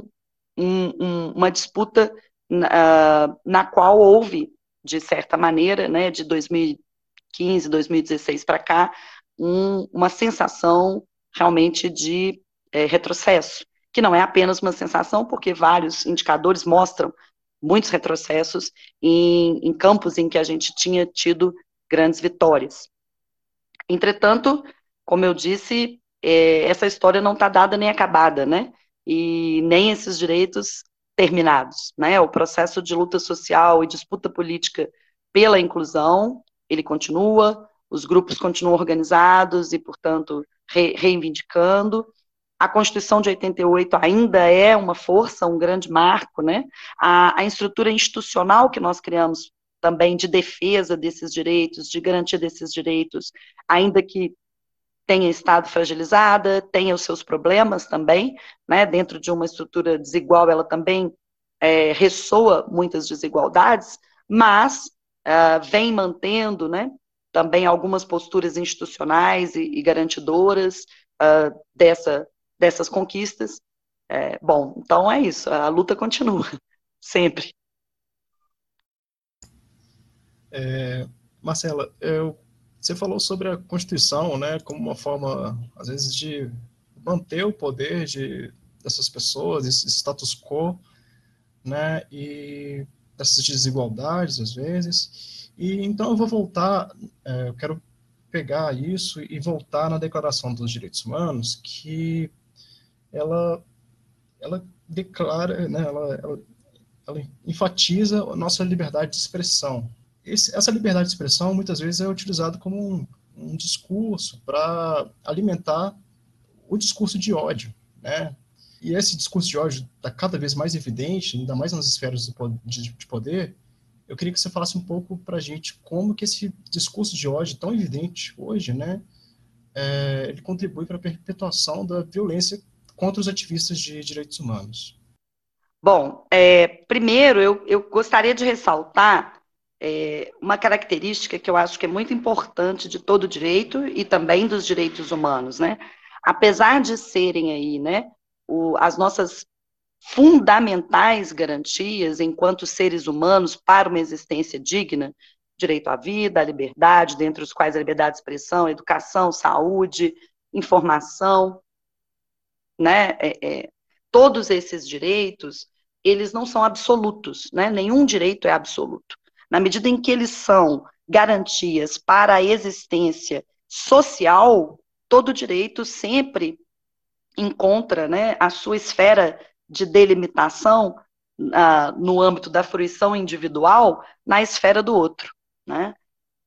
um, um, uma disputa uh, na qual houve de certa maneira, né, de 2015, 2016 para cá, um, uma sensação realmente de é, retrocesso, que não é apenas uma sensação, porque vários indicadores mostram muitos retrocessos em, em campos em que a gente tinha tido grandes vitórias. Entretanto, como eu disse, é, essa história não está dada nem acabada, né? E nem esses direitos terminados, né? O processo de luta social e disputa política pela inclusão, ele continua, os grupos continuam organizados e, portanto, re reivindicando. A Constituição de 88 ainda é uma força, um grande marco, né? A, a estrutura institucional que nós criamos também de defesa desses direitos, de garantia desses direitos, ainda que tenha estado fragilizada, tenha os seus problemas também, né, dentro de uma estrutura desigual, ela também é, ressoa muitas desigualdades, mas uh, vem mantendo, né, também algumas posturas institucionais e, e garantidoras uh, dessa, dessas conquistas. É, bom, então é isso, a luta continua, sempre. É, Marcela, eu você falou sobre a Constituição, né, como uma forma, às vezes, de manter o poder de, dessas pessoas, esse status quo, né, e essas desigualdades, às vezes. E então eu vou voltar, é, eu quero pegar isso e voltar na Declaração dos Direitos Humanos, que ela, ela declara, né, ela, ela, ela enfatiza a nossa liberdade de expressão, esse, essa liberdade de expressão muitas vezes é utilizada como um, um discurso para alimentar o discurso de ódio, né? E esse discurso de ódio está cada vez mais evidente, ainda mais nas esferas de poder. Eu queria que você falasse um pouco para a gente como que esse discurso de ódio tão evidente hoje, né, é, ele contribui para a perpetuação da violência contra os ativistas de direitos humanos. Bom, é, primeiro eu, eu gostaria de ressaltar é, uma característica que eu acho que é muito importante de todo direito e também dos direitos humanos, né? Apesar de serem aí, né, o, as nossas fundamentais garantias enquanto seres humanos para uma existência digna, direito à vida, à liberdade, dentre os quais a liberdade de expressão, educação, saúde, informação, né? É, é, todos esses direitos, eles não são absolutos, né? Nenhum direito é absoluto. Na medida em que eles são garantias para a existência social, todo direito sempre encontra né, a sua esfera de delimitação uh, no âmbito da fruição individual na esfera do outro. Né?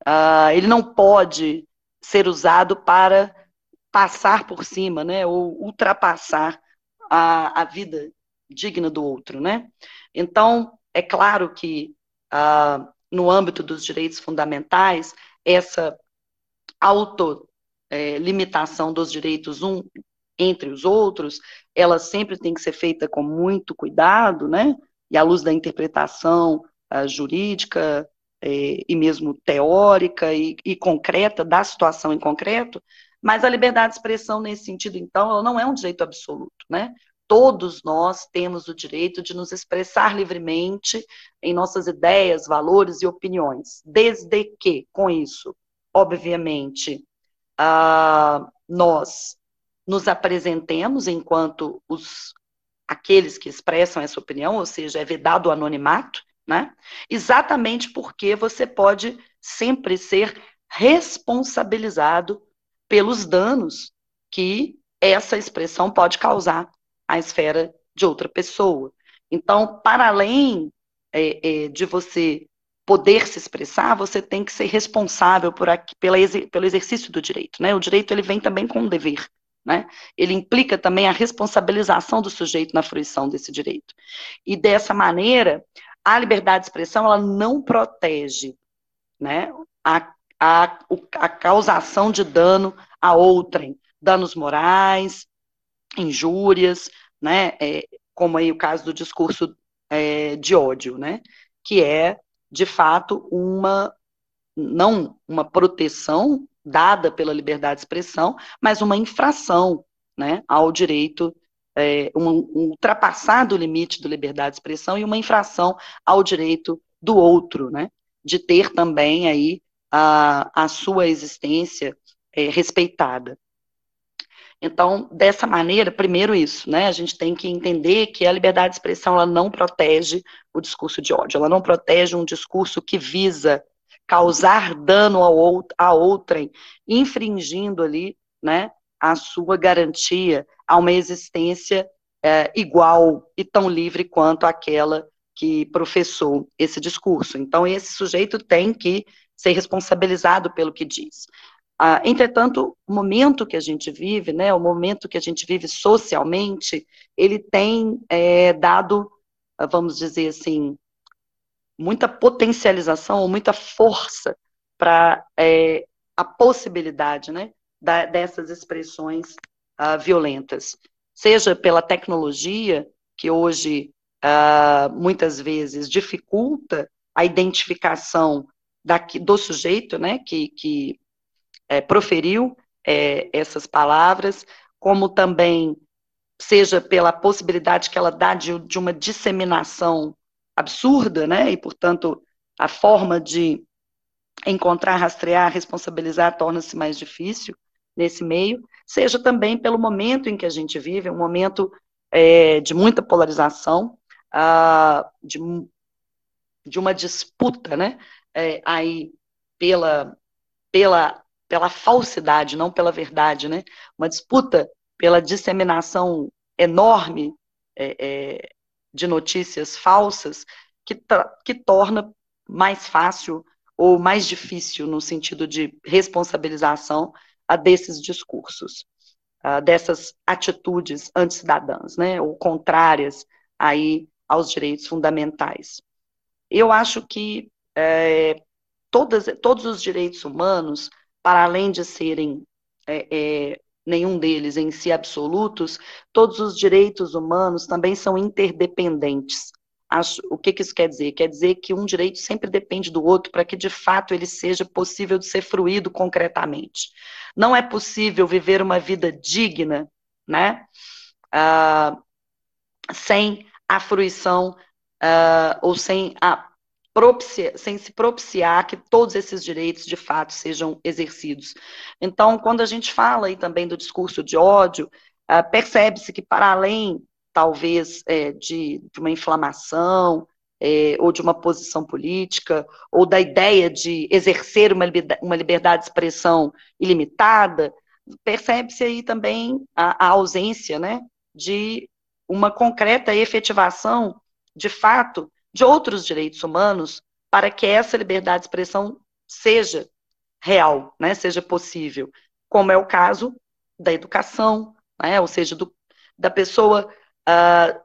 Uh, ele não pode ser usado para passar por cima, né, ou ultrapassar a, a vida digna do outro, né? Então, é claro que uh, no âmbito dos direitos fundamentais, essa autolimitação é, dos direitos um entre os outros, ela sempre tem que ser feita com muito cuidado, né? E à luz da interpretação uh, jurídica é, e mesmo teórica e, e concreta da situação em concreto, mas a liberdade de expressão nesse sentido, então, ela não é um direito absoluto, né? todos nós temos o direito de nos expressar livremente em nossas ideias, valores e opiniões, desde que, com isso, obviamente, uh, nós nos apresentemos enquanto os aqueles que expressam essa opinião, ou seja, é vedado o anonimato, né? Exatamente porque você pode sempre ser responsabilizado pelos danos que essa expressão pode causar à esfera de outra pessoa. Então, para além é, é, de você poder se expressar, você tem que ser responsável por aqui, pela, pelo exercício do direito. Né? O direito ele vem também com um dever. Né? Ele implica também a responsabilização do sujeito na fruição desse direito. E dessa maneira, a liberdade de expressão ela não protege né, a, a, a causação de dano a outrem, danos morais, injúrias, né, é, como aí o caso do discurso é, de ódio, né, que é, de fato, uma, não uma proteção dada pela liberdade de expressão, mas uma infração né, ao direito, é, um, um ultrapassar do limite da liberdade de expressão e uma infração ao direito do outro, né, de ter também aí a, a sua existência é, respeitada. Então, dessa maneira, primeiro isso, né? A gente tem que entender que a liberdade de expressão ela não protege o discurso de ódio, ela não protege um discurso que visa causar dano ao, a outrem, infringindo ali, né, a sua garantia a uma existência é, igual e tão livre quanto aquela que professou esse discurso. Então, esse sujeito tem que ser responsabilizado pelo que diz. Ah, entretanto, o momento que a gente vive, né, o momento que a gente vive socialmente, ele tem é, dado, vamos dizer assim, muita potencialização muita força para é, a possibilidade né, da, dessas expressões ah, violentas. Seja pela tecnologia, que hoje ah, muitas vezes dificulta a identificação daqui, do sujeito né, que, que é, proferiu é, essas palavras, como também seja pela possibilidade que ela dá de, de uma disseminação absurda, né? E, portanto, a forma de encontrar, rastrear, responsabilizar torna-se mais difícil nesse meio, seja também pelo momento em que a gente vive, um momento é, de muita polarização, uh, de, de uma disputa, né? É, aí pela, pela, pela falsidade, não pela verdade, né? Uma disputa pela disseminação enorme é, é, de notícias falsas que, que torna mais fácil ou mais difícil no sentido de responsabilização a desses discursos, a dessas atitudes anticidadãs, né, ou contrárias aí aos direitos fundamentais. Eu acho que é, todas, todos os direitos humanos, para além de serem é, é, nenhum deles em si absolutos, todos os direitos humanos também são interdependentes. Acho, o que, que isso quer dizer? Quer dizer que um direito sempre depende do outro para que de fato ele seja possível de ser fruído concretamente. Não é possível viver uma vida digna, né, uh, sem a fruição uh, ou sem a propicia, sem se propiciar que todos esses direitos de fato sejam exercidos. Então, quando a gente fala aí também do discurso de ódio, uh, percebe-se que para além, talvez, é, de, de, uma inflamação, é, ou de uma posição política, ou da ideia de exercer uma liberdade, uma liberdade de expressão ilimitada, percebe-se aí também a, a ausência né, de uma concreta efetivação, de fato, de outros direitos humanos para que essa liberdade de expressão seja real, né, seja possível, como é o caso da educação, né, ou seja, do, da pessoa uh,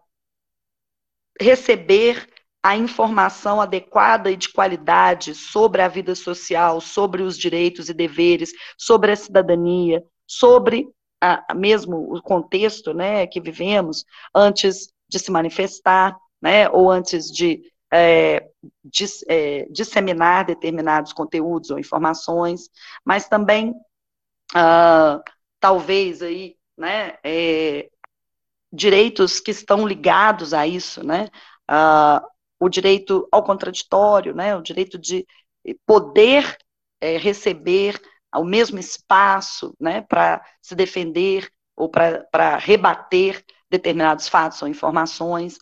receber a informação adequada e de qualidade sobre a vida social, sobre os direitos e deveres, sobre a cidadania, sobre a, mesmo o contexto né, que vivemos antes de se manifestar, né, ou antes de é, é, disseminar determinados conteúdos ou informações, mas também ah, talvez aí, né, é, direitos que estão ligados a isso, né, ah, o direito ao contraditório, né, o direito de poder é, receber o mesmo espaço, né, para se defender ou para rebater determinados fatos ou informações,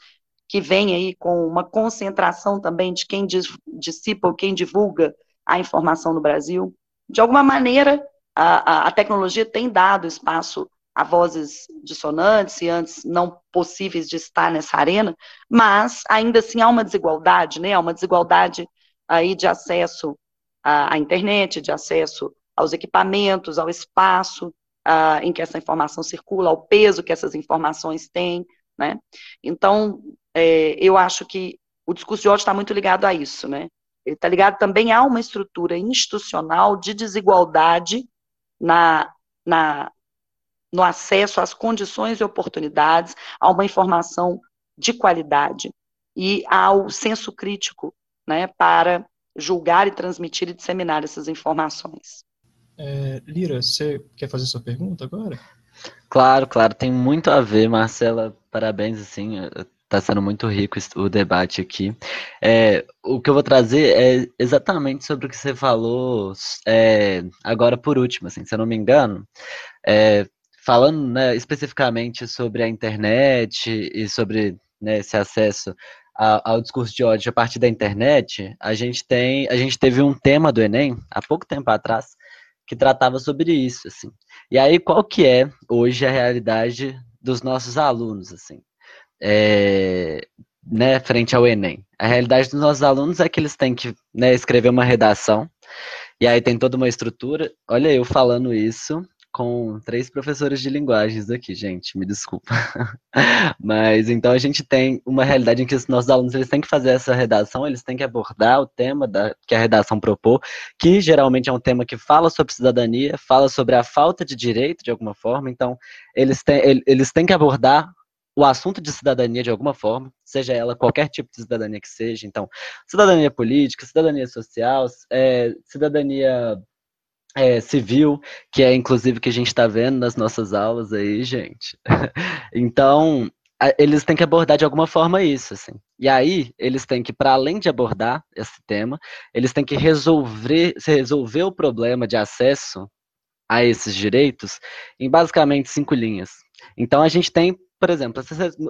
que vem aí com uma concentração também de quem dissipa ou quem divulga a informação no Brasil. De alguma maneira, a, a, tecnologia tem dado espaço a vozes dissonantes e antes não possíveis de estar nessa arena, mas ainda assim há uma desigualdade, né? Há uma desigualdade aí de acesso à internet, de acesso aos equipamentos, ao espaço uh, em que essa informação circula, ao peso que essas informações têm, né? Então, é, eu acho que o discurso de ódio está muito ligado a isso, né? Ele está ligado também a uma estrutura institucional de desigualdade na, na, no acesso às condições e oportunidades, a uma informação de qualidade e ao senso crítico né, para julgar e transmitir e disseminar essas informações. É, Lira, você quer fazer sua pergunta agora? Claro, claro, tem muito a ver, Marcela. Parabéns, assim, está sendo muito rico o debate aqui. É, o que eu vou trazer é exatamente sobre o que você falou é, agora por último, assim, se eu não me engano, é, falando né, especificamente sobre a internet e sobre né, esse acesso ao, discurso de ódio a partir da internet, a gente tem, a gente teve um tema do Enem há pouco tempo atrás que tratava sobre isso, assim. E aí qual que é hoje a realidade dos nossos alunos, assim, é, né, frente ao Enem? A realidade dos nossos alunos é que eles têm que né, escrever uma redação e aí tem toda uma estrutura. Olha eu falando isso com três professores de linguagens aqui, gente, me desculpa. Mas então a gente tem uma realidade em que os nossos alunos eles têm que fazer essa redação, eles têm que abordar o tema da, que a redação propôs, que geralmente é um tema que fala sobre cidadania, fala sobre a falta de direito de alguma forma, então eles têm, eles têm que abordar o assunto de cidadania de alguma forma, seja ela qualquer tipo de cidadania que seja, então, cidadania política, cidadania social, é, cidadania é, civil, que é inclusive que a gente está vendo nas nossas aulas aí, gente. então, eles têm que abordar de alguma forma isso, assim. E aí, eles têm que, para além de abordar esse tema, eles têm que resolver, resolver o problema de acesso a esses direitos em basicamente cinco linhas. Então, a gente tem, por exemplo,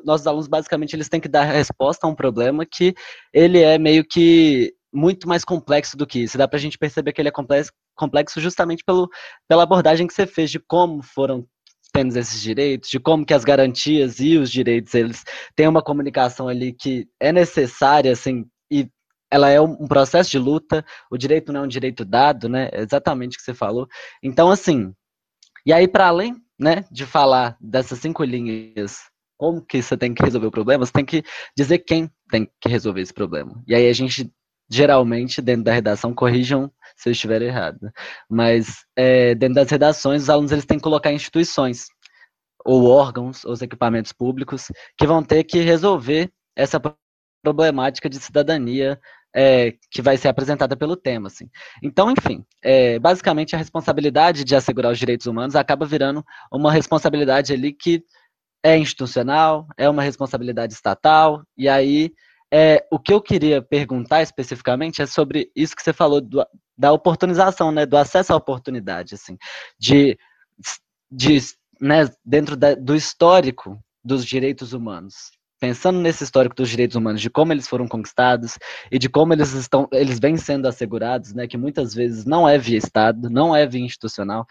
nossos alunos, basicamente, eles têm que dar resposta a um problema que ele é meio que muito mais complexo do que isso. Dá para a gente perceber que ele é complexo, complexo justamente pelo, pela abordagem que você fez de como foram tendo esses direitos, de como que as garantias e os direitos eles têm uma comunicação ali que é necessária, assim, e ela é um processo de luta. O direito não é um direito dado, né? É exatamente o que você falou. Então, assim, e aí para além, né, de falar dessas cinco linhas como que você tem que resolver o problema, você tem que dizer quem tem que resolver esse problema. E aí a gente geralmente, dentro da redação, corrijam se eu estiver errado. Mas é, dentro das redações, os alunos eles têm que colocar instituições ou órgãos, ou equipamentos públicos, que vão ter que resolver essa problemática de cidadania é, que vai ser apresentada pelo tema. Assim. Então, enfim, é, basicamente a responsabilidade de assegurar os direitos humanos acaba virando uma responsabilidade ali que é institucional, é uma responsabilidade estatal, e aí é, o que eu queria perguntar especificamente é sobre isso que você falou do, da oportunização, né, do acesso à oportunidade, assim, de, de né, dentro da, do histórico dos direitos humanos. Pensando nesse histórico dos direitos humanos, de como eles foram conquistados e de como eles estão, eles vêm sendo assegurados, né, que muitas vezes não é via Estado, não é via institucional.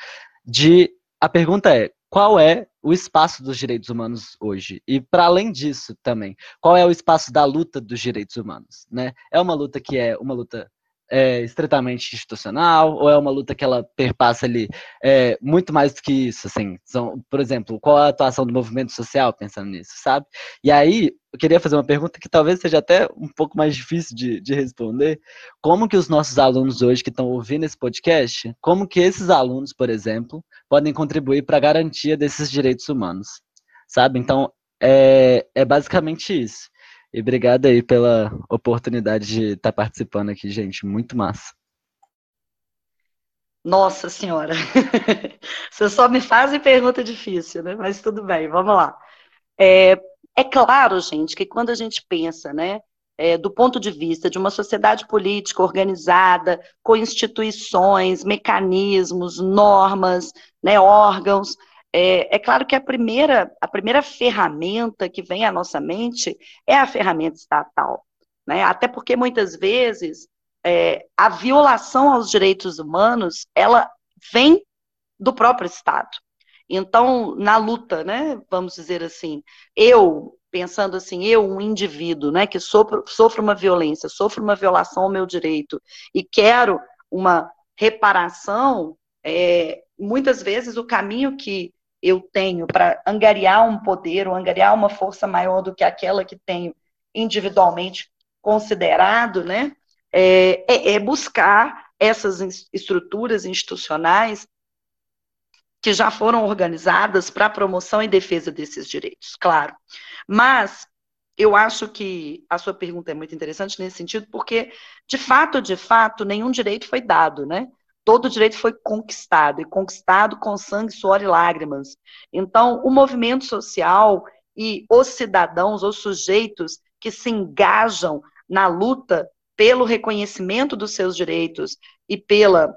De a pergunta é qual é o espaço dos direitos humanos hoje. E para além disso também, qual é o espaço da luta dos direitos humanos, né? É uma luta que é uma luta é, estritamente institucional ou é uma luta que ela perpassa ali é, muito mais do que isso, assim, são, por exemplo, qual a atuação do movimento social pensando nisso, sabe? E aí, eu queria fazer uma pergunta que talvez seja até um pouco mais difícil de, de responder, como que os nossos alunos hoje que estão ouvindo esse podcast, como que esses alunos, por exemplo, podem contribuir para a garantia desses direitos humanos, sabe? Então, é, é basicamente isso. E obrigado aí pela oportunidade de estar tá participando aqui, gente. Muito massa. Nossa Senhora! Você só me faz pergunta difícil, né? Mas tudo bem, vamos lá. É, é claro, gente, que quando a gente pensa, né, é, do ponto de vista de uma sociedade política organizada, com instituições, mecanismos, normas, né, órgãos, é, é, claro que a primeira, a primeira ferramenta que vem à nossa mente é a ferramenta estatal, né? Até porque muitas vezes é, a violação aos direitos humanos ela vem do próprio Estado. Então, na luta, né, vamos dizer assim, eu, pensando assim, eu, um indivíduo, né, que sofro, uma violência, sofro uma violação ao meu direito e quero uma reparação, é, muitas vezes o caminho que eu tenho para angariar um poder ou angariar uma força maior do que aquela que tenho individualmente considerado, né, é, é, é buscar essas estruturas institucionais que já foram organizadas para promoção e defesa desses direitos, claro. Mas eu acho que a sua pergunta é muito interessante nesse sentido, porque, de fato, de fato, nenhum direito foi dado, né? Todo direito foi conquistado, e conquistado com sangue, suor e lágrimas. Então, o movimento social e os cidadãos, os sujeitos que se engajam na luta pelo reconhecimento dos seus direitos e pela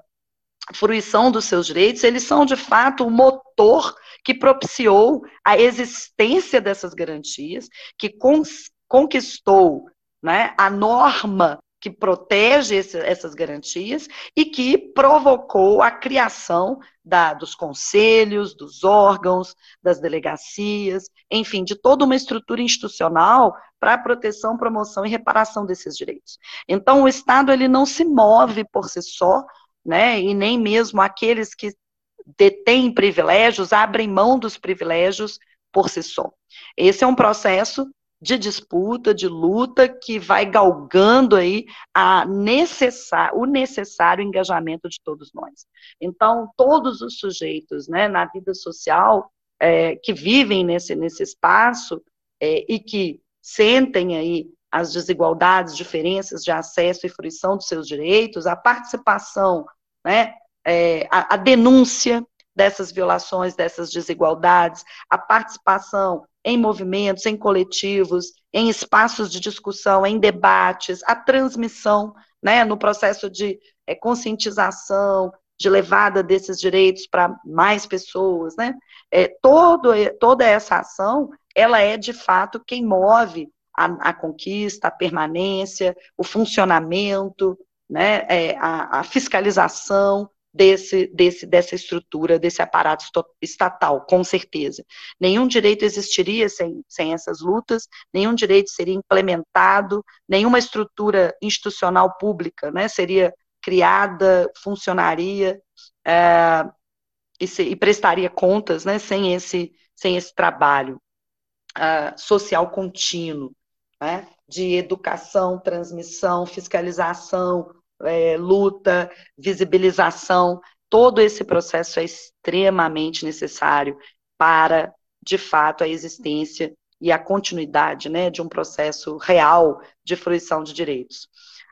fruição dos seus direitos, eles são de fato o motor que propiciou a existência dessas garantias, que conquistou né, a norma que protege esse, essas garantias e que provocou a criação da, dos conselhos, dos órgãos, das delegacias, enfim, de toda uma estrutura institucional para a proteção, promoção e reparação desses direitos. Então, o Estado ele não se move por si só né? E nem mesmo aqueles que detêm privilégios abrem mão dos privilégios por si só. Esse é um processo de disputa, de luta, que vai galgando aí a necessar, o necessário engajamento de todos nós. Então, todos os sujeitos né, na vida social é, que vivem nesse, nesse espaço é, e que sentem aí as desigualdades, diferenças de acesso e fruição dos seus direitos, a participação né? É, a, a denúncia dessas violações, dessas desigualdades, a participação em movimentos, em coletivos, em espaços de discussão, em debates, a transmissão, né, no processo de é, conscientização, de levada desses direitos para mais pessoas, né? É, todo, toda essa ação, ela é de fato quem move a, a conquista, a permanência, o funcionamento, né, é, a, a, fiscalização desse, desse, dessa estrutura, desse aparato estatal, com certeza. Nenhum direito existiria sem, sem essas lutas, nenhum direito seria implementado, nenhuma estrutura institucional pública né, seria criada, funcionaria é, e, se, e, prestaria contas né, sem, esse, sem esse trabalho uh, social contínuo. Né? de educação, transmissão, fiscalização, é, luta, visibilização, todo esse processo é extremamente necessário para, de fato, a existência e a continuidade né, de um processo real de fruição de direitos.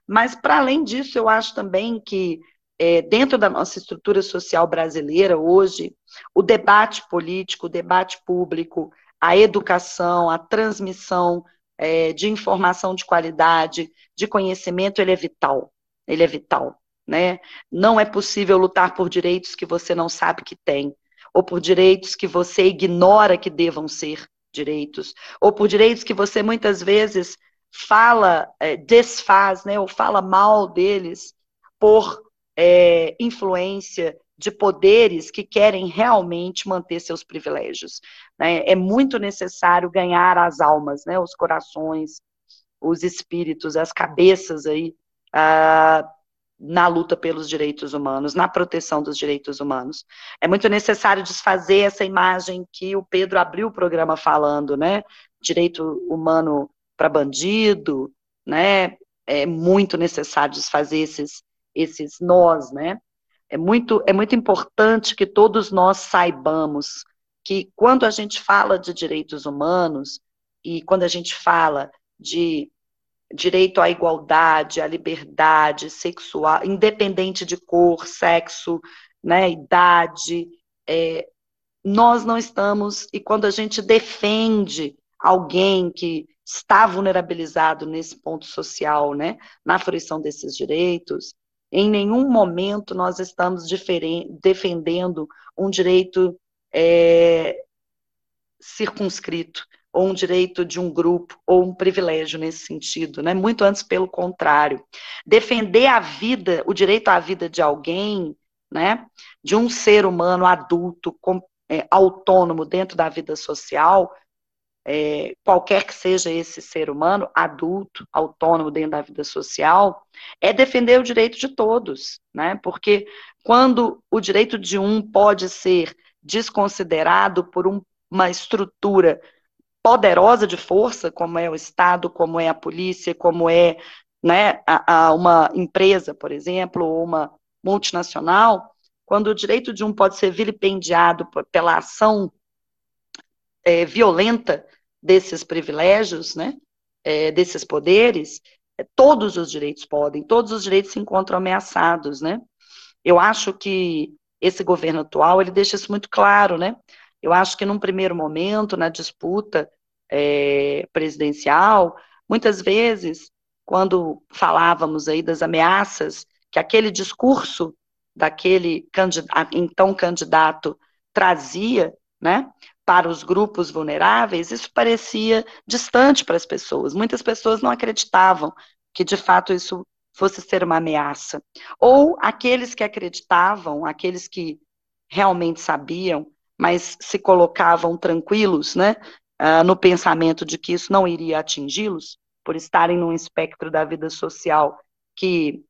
Mas, para além disso, eu acho também que, é, dentro da nossa estrutura social brasileira, hoje, o debate político, o debate público, a educação, a transmissão é, de informação de qualidade, de conhecimento, ele é vital. Ele é vital. Né? Não é possível lutar por direitos que você não sabe que tem, ou por direitos que você ignora que devam ser direitos, ou por direitos que você muitas vezes fala, é, desfaz, né, ou fala mal deles por é, influência de poderes que querem realmente manter seus privilégios. Né? É muito necessário ganhar as almas, né? os corações, os espíritos, as cabeças aí na luta pelos direitos humanos, na proteção dos direitos humanos. É muito necessário desfazer essa imagem que o Pedro abriu o programa falando, né? Direito humano para bandido, né? É muito necessário desfazer esses, esses nós, né? É muito, é muito importante que todos nós saibamos que quando a gente fala de direitos humanos e quando a gente fala de direito à igualdade, à liberdade sexual, independente de cor, sexo, né, idade, é, nós não estamos, e quando a gente defende alguém que está vulnerabilizado nesse ponto social, né, na fruição desses direitos, em nenhum momento nós estamos defendendo um direito é, circunscrito, ou um direito de um grupo, ou um privilégio nesse sentido, né? Muito antes pelo contrário. Defender a vida, o direito à vida de alguém, né? De um ser humano adulto, com, é, autônomo dentro da vida social, é, qualquer que seja esse ser humano, adulto, autônomo dentro da vida social, é defender o direito de todos, né? Porque quando o direito de um pode ser desconsiderado por um, uma estrutura poderosa de força, como é o Estado, como é a polícia, como é né, a, a uma empresa, por exemplo, ou uma multinacional, quando o direito de um pode ser vilipendiado pela ação é, violenta desses privilégios, né, é, desses poderes, é, todos os direitos podem, todos os direitos se encontram ameaçados, né? Eu acho que esse governo atual, ele deixa isso muito claro, né? Eu acho que num primeiro momento, na disputa é, presidencial, muitas vezes, quando falávamos aí das ameaças que aquele discurso daquele candidato, então candidato trazia, né, para os grupos vulneráveis, isso parecia distante para as pessoas. Muitas pessoas não acreditavam que de fato isso fosse ser uma ameaça. Ou aqueles que acreditavam, aqueles que realmente sabiam, mas se colocavam tranquilos, né, uh, no pensamento de que isso não iria atingi-los, por estarem num espectro da vida social que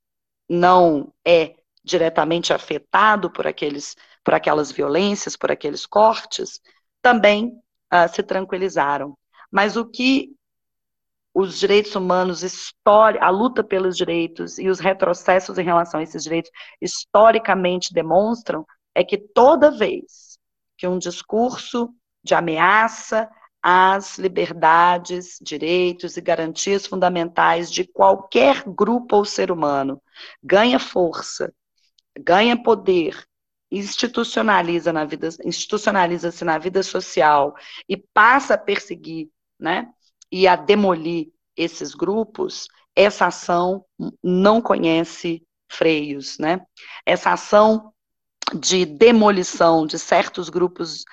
não é diretamente afetado por aqueles, por aquelas violências, por aqueles cortes, também uh, se tranquilizaram. Mas o que os direitos humanos, a luta pelos direitos e os retrocessos em relação a esses direitos historicamente demonstram é que toda vez que um discurso de ameaça às liberdades, direitos e garantias fundamentais de qualquer grupo ou ser humano ganha força, ganha poder institucionaliza na vida, institucionaliza-se na vida social e passa a perseguir, né, e a demolir esses grupos, essa ação não conhece freios, né? Essa ação de demolição de certos grupos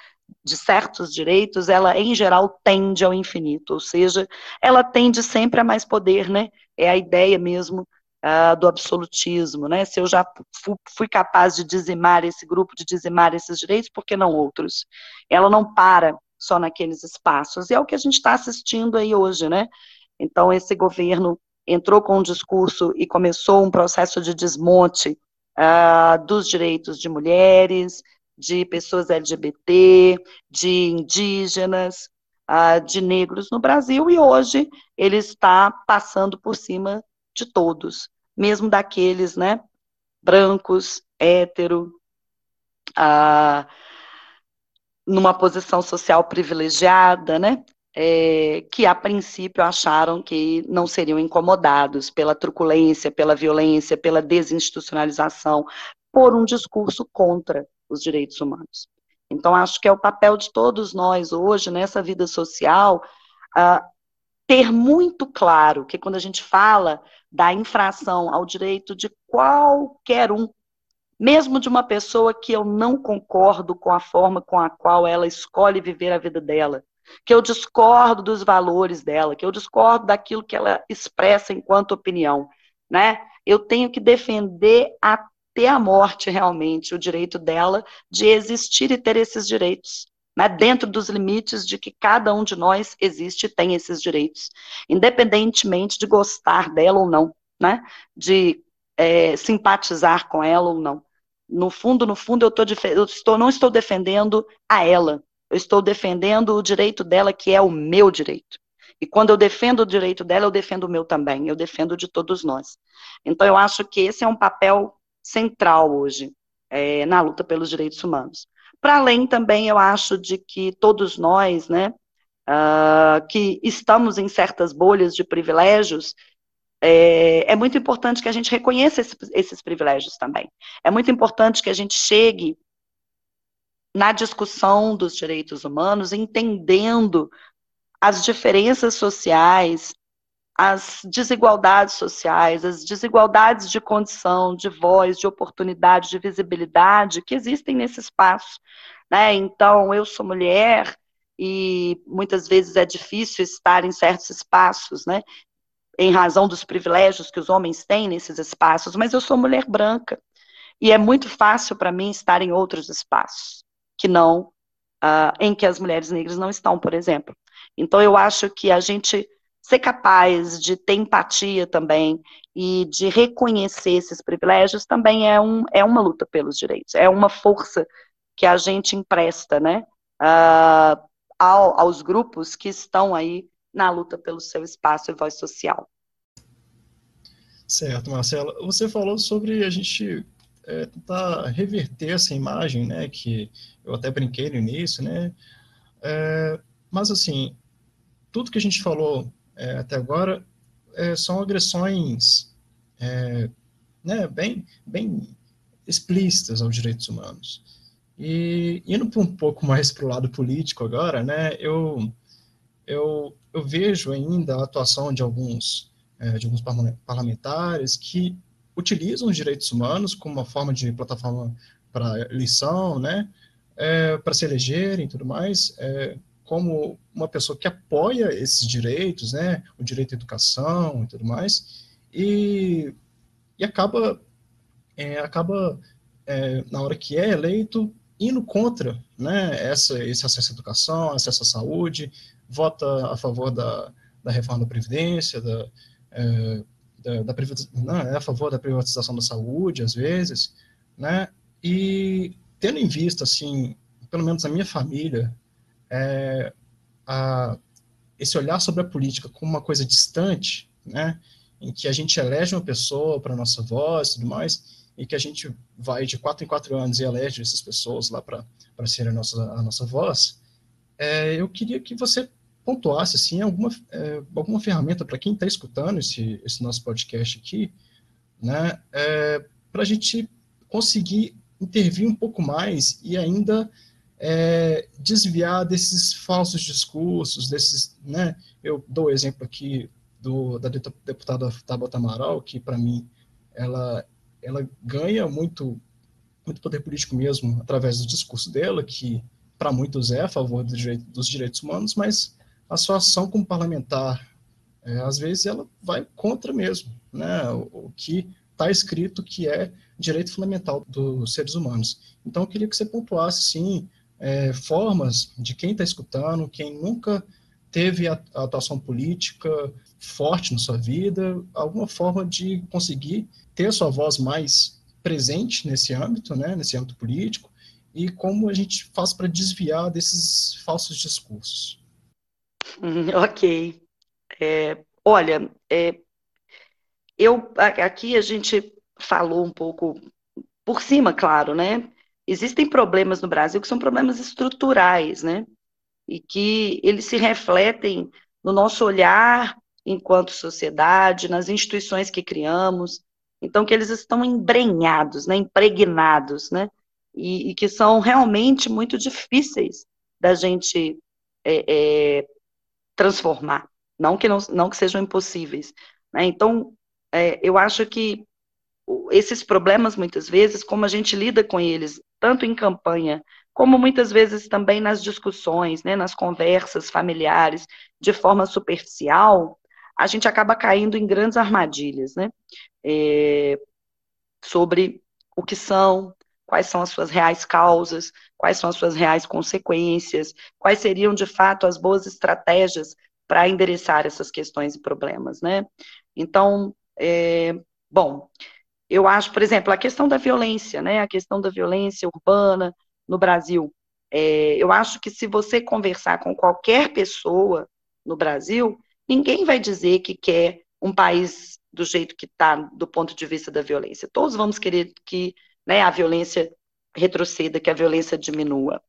de certos direitos, ela em geral tende ao infinito, ou seja, ela tende sempre a mais poder, né? É a ideia mesmo uh, do absolutismo, né? Se eu já fui capaz de dizimar esse grupo, de dizimar esses direitos, por que não outros? Ela não para só naqueles espaços, e é o que a gente está assistindo aí hoje, né? Então, esse governo entrou com um discurso e começou um processo de desmonte uh, dos direitos de mulheres, de pessoas LGBT, de indígenas, uh, de negros no Brasil, e hoje ele está passando por cima de todos, mesmo daqueles, né, brancos, hétero, ah, numa posição social privilegiada, né, é, que a princípio acharam que não seriam incomodados pela truculência, pela violência, pela desinstitucionalização, por um discurso contra os direitos humanos. Então, acho que é o papel de todos nós hoje, nessa vida social, uh, ter muito claro que quando a gente fala da infração ao direito de qualquer um, mesmo de uma pessoa que eu não concordo com a forma com a qual ela escolhe viver a vida dela, que eu discordo dos valores dela, que eu discordo daquilo que ela expressa enquanto opinião, né? Eu tenho que defender até a morte realmente o direito dela de existir e ter esses direitos né, dentro dos limites de que cada um de nós existe e tem esses direitos, independentemente de gostar dela ou não, né, de é, simpatizar com ela ou não. No fundo, no fundo, eu, tô, eu estou, não estou defendendo a ela, eu estou defendendo o direito dela, que é o meu direito. E quando eu defendo o direito dela, eu defendo o meu também, eu defendo de todos nós. Então, eu acho que esse é um papel central hoje é, na luta pelos direitos humanos. Para além também, eu acho, de que todos nós, né, uh, que estamos em certas bolhas de privilégios, é, é muito importante que a gente reconheça esse, esses privilégios também. É muito importante que a gente chegue na discussão dos direitos humanos, entendendo as diferenças sociais, as desigualdades sociais, as desigualdades de condição, de voz, de oportunidade, de visibilidade que existem nesse espaço, né? Então, eu sou mulher e muitas vezes é difícil estar em certos espaços, né? Em razão dos privilégios que os homens têm nesses espaços, mas eu sou mulher branca e é muito fácil para mim estar em outros espaços que não uh, em que as mulheres negras não estão, por exemplo. Então, eu acho que a gente ser capaz de ter empatia também e de reconhecer esses privilégios também é, um, é uma luta pelos direitos, é uma força que a gente empresta, né, uh, ao, aos grupos que estão aí na luta pelo seu espaço e voz social. Certo, Marcela. Você falou sobre a gente é, tentar reverter essa imagem, né, que eu até brinquei no início, né, é, mas assim, tudo que a gente falou é, até agora é, são agressões é, né, bem, bem explícitas aos direitos humanos. E indo um pouco mais para o lado político agora, né, eu, eu, eu vejo ainda a atuação de alguns, é, de alguns parlamentares que utilizam os direitos humanos como uma forma de plataforma para eleição, né, é, para se elegerem e tudo mais, é, como uma pessoa que apoia esses direitos, né, o direito à educação e tudo mais, e, e acaba, é, acaba é, na hora que é eleito, indo contra né, essa, esse acesso à educação, acesso à saúde, vota a favor da, da reforma da Previdência, da, é, da, da não, é a favor da privatização da saúde, às vezes, né, e tendo em vista, assim, pelo menos a minha família, é, a, esse olhar sobre a política como uma coisa distante, né, em que a gente elege uma pessoa para nossa voz e tudo mais, e que a gente vai de quatro em quatro anos e elege essas pessoas lá para ser a nossa, a nossa voz, é, eu queria que você pontuasse assim, alguma, é, alguma ferramenta para quem está escutando esse, esse nosso podcast aqui, né, é, para a gente conseguir intervir um pouco mais e ainda é, desviar desses falsos discursos, desses, né, eu dou o exemplo aqui do, da deputada Tabata Amaral, que para mim ela, ela ganha muito, muito poder político mesmo através do discurso dela, que para muitos é a favor do direito, dos direitos humanos, mas a sua ação como parlamentar, é, às vezes ela vai contra mesmo, né, o, o que está escrito que é direito fundamental dos seres humanos. Então, eu queria que você pontuasse, sim, é, formas de quem está escutando, quem nunca teve a, a atuação política forte na sua vida, alguma forma de conseguir ter a sua voz mais presente nesse âmbito, né, nesse âmbito político, e como a gente faz para desviar desses falsos discursos. Hum, ok. É, olha, é, eu aqui a gente falou um pouco por cima, claro, né? Existem problemas no Brasil que são problemas estruturais, né? E que eles se refletem no nosso olhar enquanto sociedade, nas instituições que criamos, então que eles estão embrenhados, né, impregnados, né, e, e que são realmente muito difíceis da gente é, é, transformar, não que não, não que sejam impossíveis, né? Então, é, eu acho que esses problemas muitas vezes, como a gente lida com eles tanto em campanha, como muitas vezes também nas discussões, né, nas conversas familiares, de forma superficial, a gente acaba caindo em grandes armadilhas, né, é, sobre o que são, quais são as suas reais causas, quais são as suas reais consequências, quais seriam de fato as boas estratégias para endereçar essas questões e problemas, né? Então, é, bom, eu acho, por exemplo, a questão da violência, né? A questão da violência urbana no Brasil. É, eu acho que se você conversar com qualquer pessoa no Brasil, ninguém vai dizer que quer um país do jeito que está do ponto de vista da violência. Todos vamos querer que né, a violência retroceda, que a violência diminua.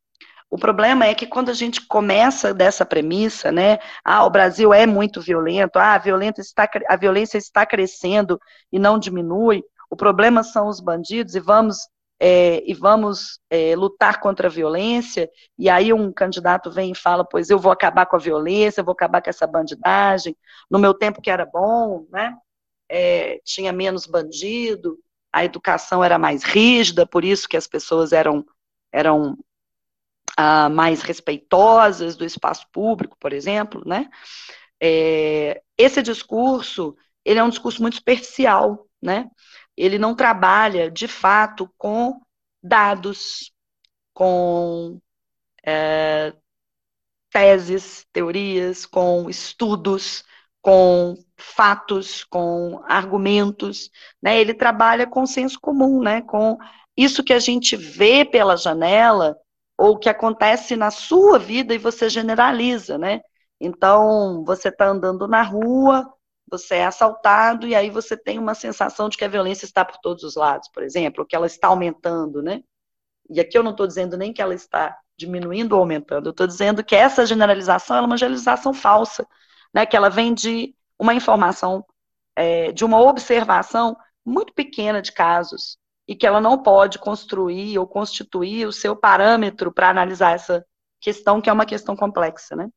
O problema é que quando a gente começa dessa premissa, né, ah, o Brasil é muito violento, ah, a, violência está, a violência está crescendo e não diminui, o problema são os bandidos e vamos é, e vamos é, lutar contra a violência, e aí um candidato vem e fala, pois eu vou acabar com a violência, eu vou acabar com essa bandidagem, no meu tempo que era bom, né, é, tinha menos bandido, a educação era mais rígida, por isso que as pessoas eram, eram uh, mais respeitosas do espaço público, por exemplo, né? É, esse discurso, ele é um discurso muito superficial, né? Ele não trabalha, de fato, com dados, com é, teses, teorias, com estudos, com fatos, com argumentos, né? Ele trabalha com senso comum, né? Com isso que a gente vê pela janela ou que acontece na sua vida e você generaliza, né? Então, você está andando na rua, você é assaltado e aí você tem uma sensação de que a violência está por todos os lados, por exemplo, que ela está aumentando, né? E aqui eu não estou dizendo nem que ela está diminuindo ou aumentando, eu estou dizendo que essa generalização é uma generalização falsa, né, que ela vem de uma informação, é, de uma observação muito pequena de casos, e que ela não pode construir ou constituir o seu parâmetro para analisar essa questão, que é uma questão complexa, né?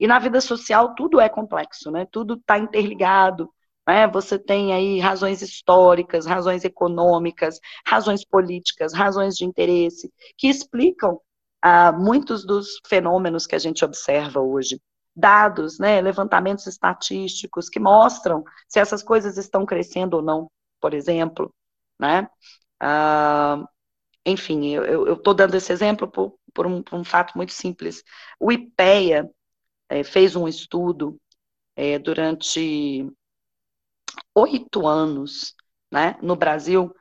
E na vida social tudo é complexo, né? Tudo está interligado, né? Você tem aí razões históricas, razões econômicas, razões políticas, razões de interesse, que explicam ah, muitos dos fenômenos que a gente observa hoje dados, né, levantamentos estatísticos que mostram se essas coisas estão crescendo ou não, por exemplo, né? Ah, enfim, eu estou dando esse exemplo por, por, um, por, um, fato muito simples. O IPEA é, fez um estudo é, durante oito anos, né, no Brasil,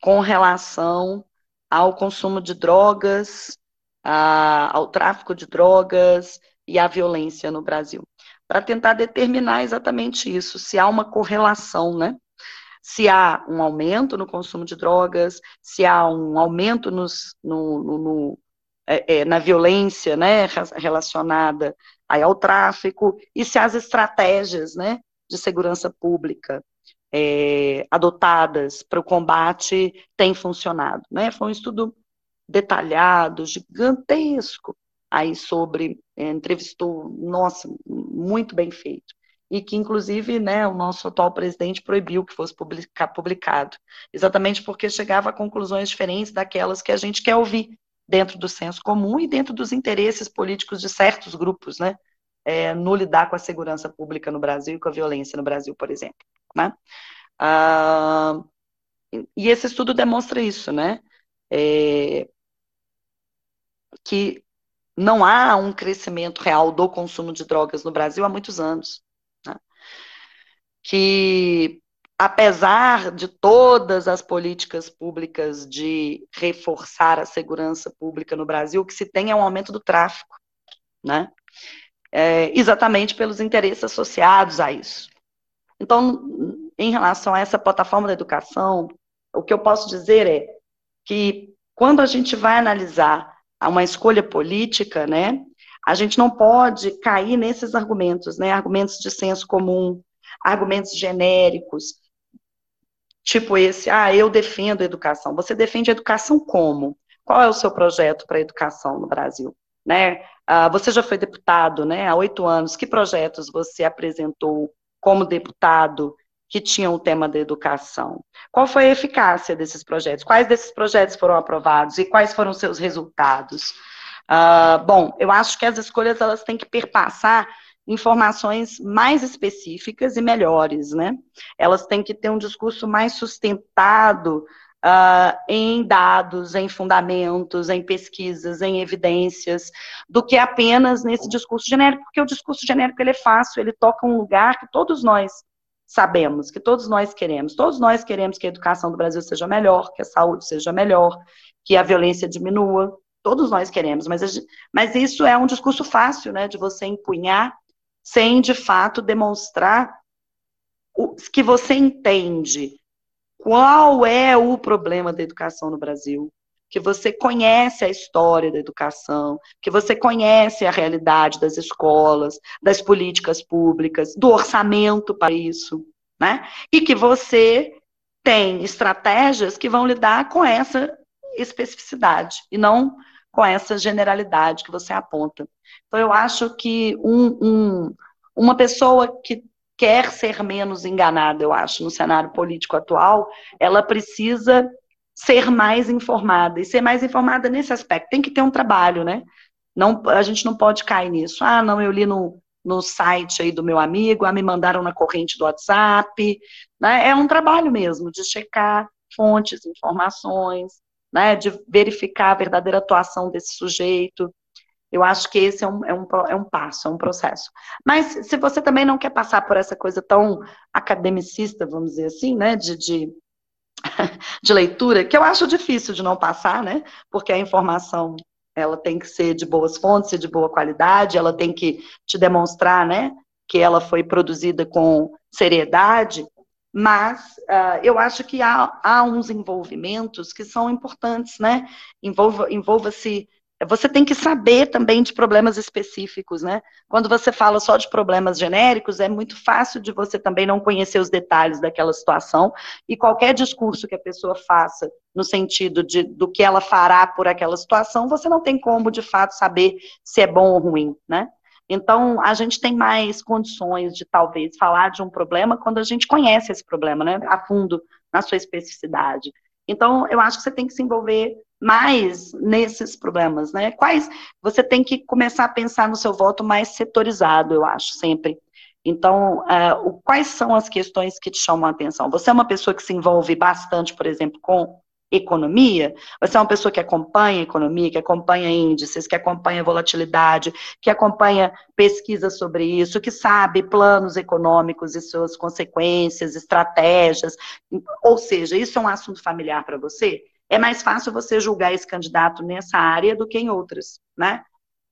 com relação ao consumo de drogas, a, ao tráfico de drogas e à violência no Brasil, para tentar determinar exatamente isso, se há uma correlação, né? Se há um aumento no consumo de drogas, se há um aumento nos, no, no, no é, é, na violência né, relacionada ao tráfico, e se as estratégias né, de segurança pública é, adotadas para o combate têm funcionado. Né? Foi um estudo detalhado, gigantesco, aí sobre, é, entrevistou, nossa, muito bem feito. E que, inclusive, né, o nosso atual presidente proibiu que fosse publicar, publicado, exatamente porque chegava a conclusões diferentes daquelas que a gente quer ouvir dentro do senso comum e dentro dos interesses políticos de certos grupos, né, é, no lidar com a segurança pública no Brasil e com a violência no Brasil, por exemplo, né. Ah, e esse estudo demonstra isso, né, é, que não há um crescimento real do consumo de drogas no Brasil há muitos anos. Né? Que, apesar de todas as políticas públicas de reforçar a segurança pública no Brasil, o que se tem é um aumento do tráfico, né? É, exatamente pelos interesses associados a isso. Então, em relação a essa plataforma da educação, o que eu posso dizer é que quando a gente vai analisar uma escolha política, né, a gente não pode cair nesses argumentos, né, argumentos de senso comum, argumentos genéricos, tipo esse, ah, eu defendo a educação. Você defende a educação como? Qual é o seu projeto para a educação no Brasil? Né? Ah, você já foi deputado né, há oito anos, que projetos você apresentou como deputado que tinham o tema da educação. Qual foi a eficácia desses projetos? Quais desses projetos foram aprovados e quais foram seus resultados? Uh, bom, eu acho que as escolhas elas têm que perpassar informações mais específicas e melhores, né? Elas têm que ter um discurso mais sustentado uh, em dados, em fundamentos, em pesquisas, em evidências, do que apenas nesse discurso genérico, porque o discurso genérico ele é fácil, ele toca um lugar que todos nós sabemos, que todos nós queremos. Todos nós queremos que a educação do Brasil seja melhor, que a saúde seja melhor, que a violência diminua. Todos nós queremos, mas, mas isso é um discurso fácil, né, de você empunhar, sem de fato demonstrar que você entende qual é o problema da educação no Brasil, que você conhece a história da educação, que você conhece a realidade das escolas, das políticas públicas, do orçamento para isso, né? E que você tem estratégias que vão lidar com essa especificidade e não com essa generalidade que você aponta. Então, eu acho que um, um, uma pessoa que quer ser menos enganada, eu acho, no cenário político atual, ela precisa ser mais informada. E ser mais informada nesse aspecto. Tem que ter um trabalho, né? Não, a gente não pode cair nisso. Ah, não, eu li no, no site aí do meu amigo, ah, me mandaram na corrente do WhatsApp. Né? É um trabalho mesmo de checar fontes, informações, né? de verificar a verdadeira atuação desse sujeito. Eu acho que esse é um, é, um, é um passo, é um processo. Mas se você também não quer passar por essa coisa tão academicista, vamos dizer assim, né, de, de, de leitura, que eu acho difícil de não passar, né, porque a informação ela tem que ser de boas fontes de boa qualidade, ela tem que te demonstrar, né, que ela foi produzida com seriedade, mas uh, eu acho que há, há uns envolvimentos que são importantes, né, envolva-se envolva você tem que saber também de problemas específicos, né? Quando você fala só de problemas genéricos, é muito fácil de você também não conhecer os detalhes daquela situação, e qualquer discurso que a pessoa faça no sentido de, do que ela fará por aquela situação, você não tem como, de fato, saber se é bom ou ruim, né? Então, a gente tem mais condições de, talvez, falar de um problema quando a gente conhece esse problema, né? A fundo, na sua especificidade. Então, eu acho que você tem que se envolver mais nesses problemas, né? Quais você tem que começar a pensar no seu voto mais setorizado, eu acho, sempre. Então, uh, quais são as questões que te chamam a atenção? Você é uma pessoa que se envolve bastante, por exemplo, com economia? Você é uma pessoa que acompanha economia, que acompanha índices, que acompanha volatilidade, que acompanha pesquisas sobre isso, que sabe planos econômicos e suas consequências, estratégias. Ou seja, isso é um assunto familiar para você? é mais fácil você julgar esse candidato nessa área do que em outras, né?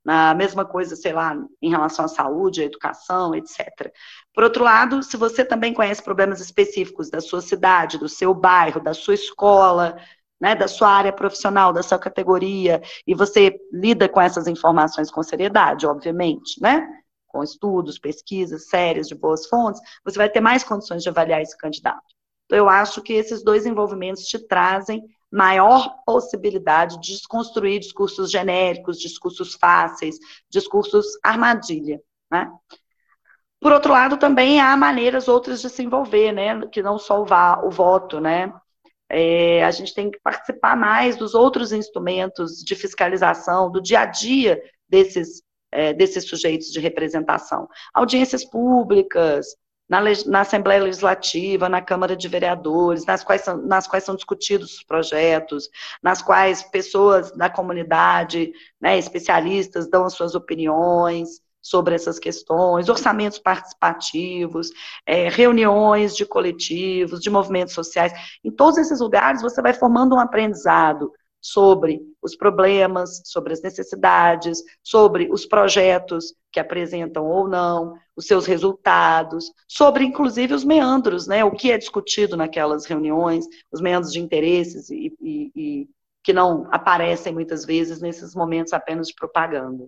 A mesma coisa, sei lá, em relação à saúde, à educação, etc. Por outro lado, se você também conhece problemas específicos da sua cidade, do seu bairro, da sua escola, né, da sua área profissional, da sua categoria, e você lida com essas informações com seriedade, obviamente, né? Com estudos, pesquisas sérias, de boas fontes, você vai ter mais condições de avaliar esse candidato. Então, eu acho que esses dois envolvimentos te trazem maior possibilidade de desconstruir discursos genéricos, discursos fáceis, discursos armadilha, né? Por outro lado, também há maneiras outras de se envolver, né? Que não só o, voto, né? É, a gente tem que participar mais dos outros instrumentos de fiscalização, do dia a dia desses, é, desses sujeitos de representação. Audiências públicas, na, na, Assembleia Legislativa, na Câmara de Vereadores, nas quais, são, nas quais são discutidos os projetos, nas quais pessoas da comunidade, né, especialistas, dão as suas opiniões sobre essas questões, orçamentos participativos, é, reuniões de coletivos, de movimentos sociais. Em todos esses lugares, você vai formando um aprendizado sobre os problemas, sobre as necessidades, sobre os projetos que apresentam ou não, os seus resultados, sobre inclusive os meandros, né, o que é discutido naquelas reuniões, os meandros de interesses e, e, e que não aparecem muitas vezes nesses momentos apenas de propaganda.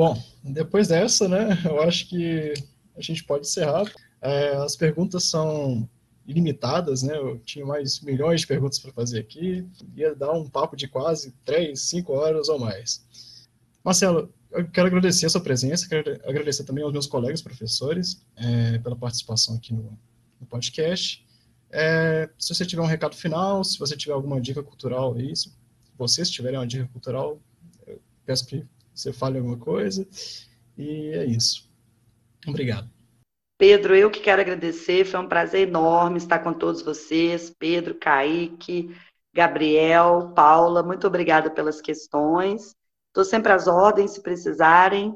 Bom, depois dessa, né, eu acho que a gente pode encerrar. É, as perguntas são ilimitadas, né? Eu tinha mais milhões de perguntas para fazer aqui, ia dar um papo de quase três, cinco horas ou mais. Marcelo, eu quero agradecer a sua presença, quero agradecer também aos meus colegas professores é, pela participação aqui no, no podcast. É, se você tiver um recado final, se você tiver alguma dica cultural aí, se vocês tiverem uma dica cultural, eu peço que você fale alguma coisa. E é isso. Obrigado. Pedro, eu que quero agradecer, foi um prazer enorme estar com todos vocês, Pedro, Kaique, Gabriel, Paula, muito obrigada pelas questões. Estou sempre às ordens, se precisarem.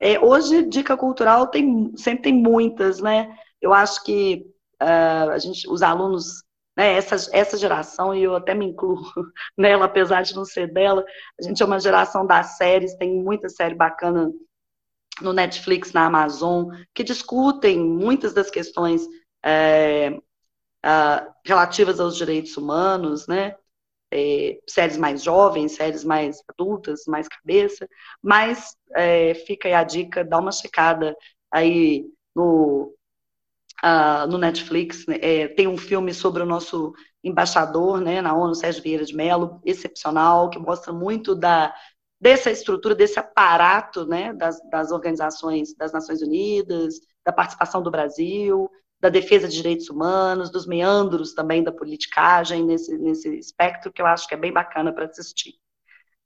É, hoje, dica cultural tem, sempre tem muitas, né? Eu acho que uh, a gente, os alunos, né, essa, essa geração, e eu até me incluo nela, apesar de não ser dela, a gente é uma geração das séries, tem muita série bacana no Netflix, na Amazon, que discutem muitas das questões é, relativas aos direitos humanos, né? É, séries mais jovens, séries mais adultas, mais cabeça, mas é, fica aí a dica, dá uma checada aí no, uh, no Netflix, né? É, tem um filme sobre o nosso embaixador, né, na ONU, Sérgio Vieira de Mello, excepcional, que mostra muito da dessa estrutura, desse aparato né, das, das organizações das Nações Unidas, da participação do Brasil, da defesa de direitos humanos, dos meandros também da politicagem nesse, nesse espectro, que eu acho que é bem bacana para assistir.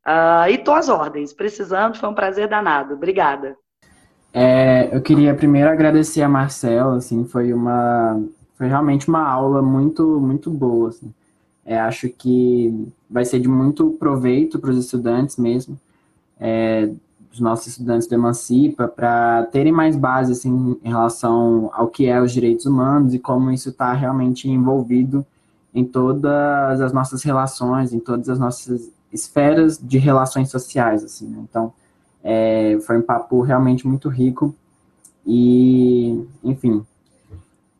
Uh, e tô às ordens, precisando, foi um prazer danado. Obrigada. É, eu queria primeiro agradecer a Marcela, assim, foi uma foi realmente uma aula muito muito boa, assim. É, acho que vai ser de muito proveito para os estudantes mesmo, é, os nossos estudantes do Emancipa, para terem mais base assim, em relação ao que é os direitos humanos e como isso está realmente envolvido em todas as nossas relações, em todas as nossas esferas de relações sociais. Assim, né? Então, é, foi um papo realmente muito rico. E, enfim,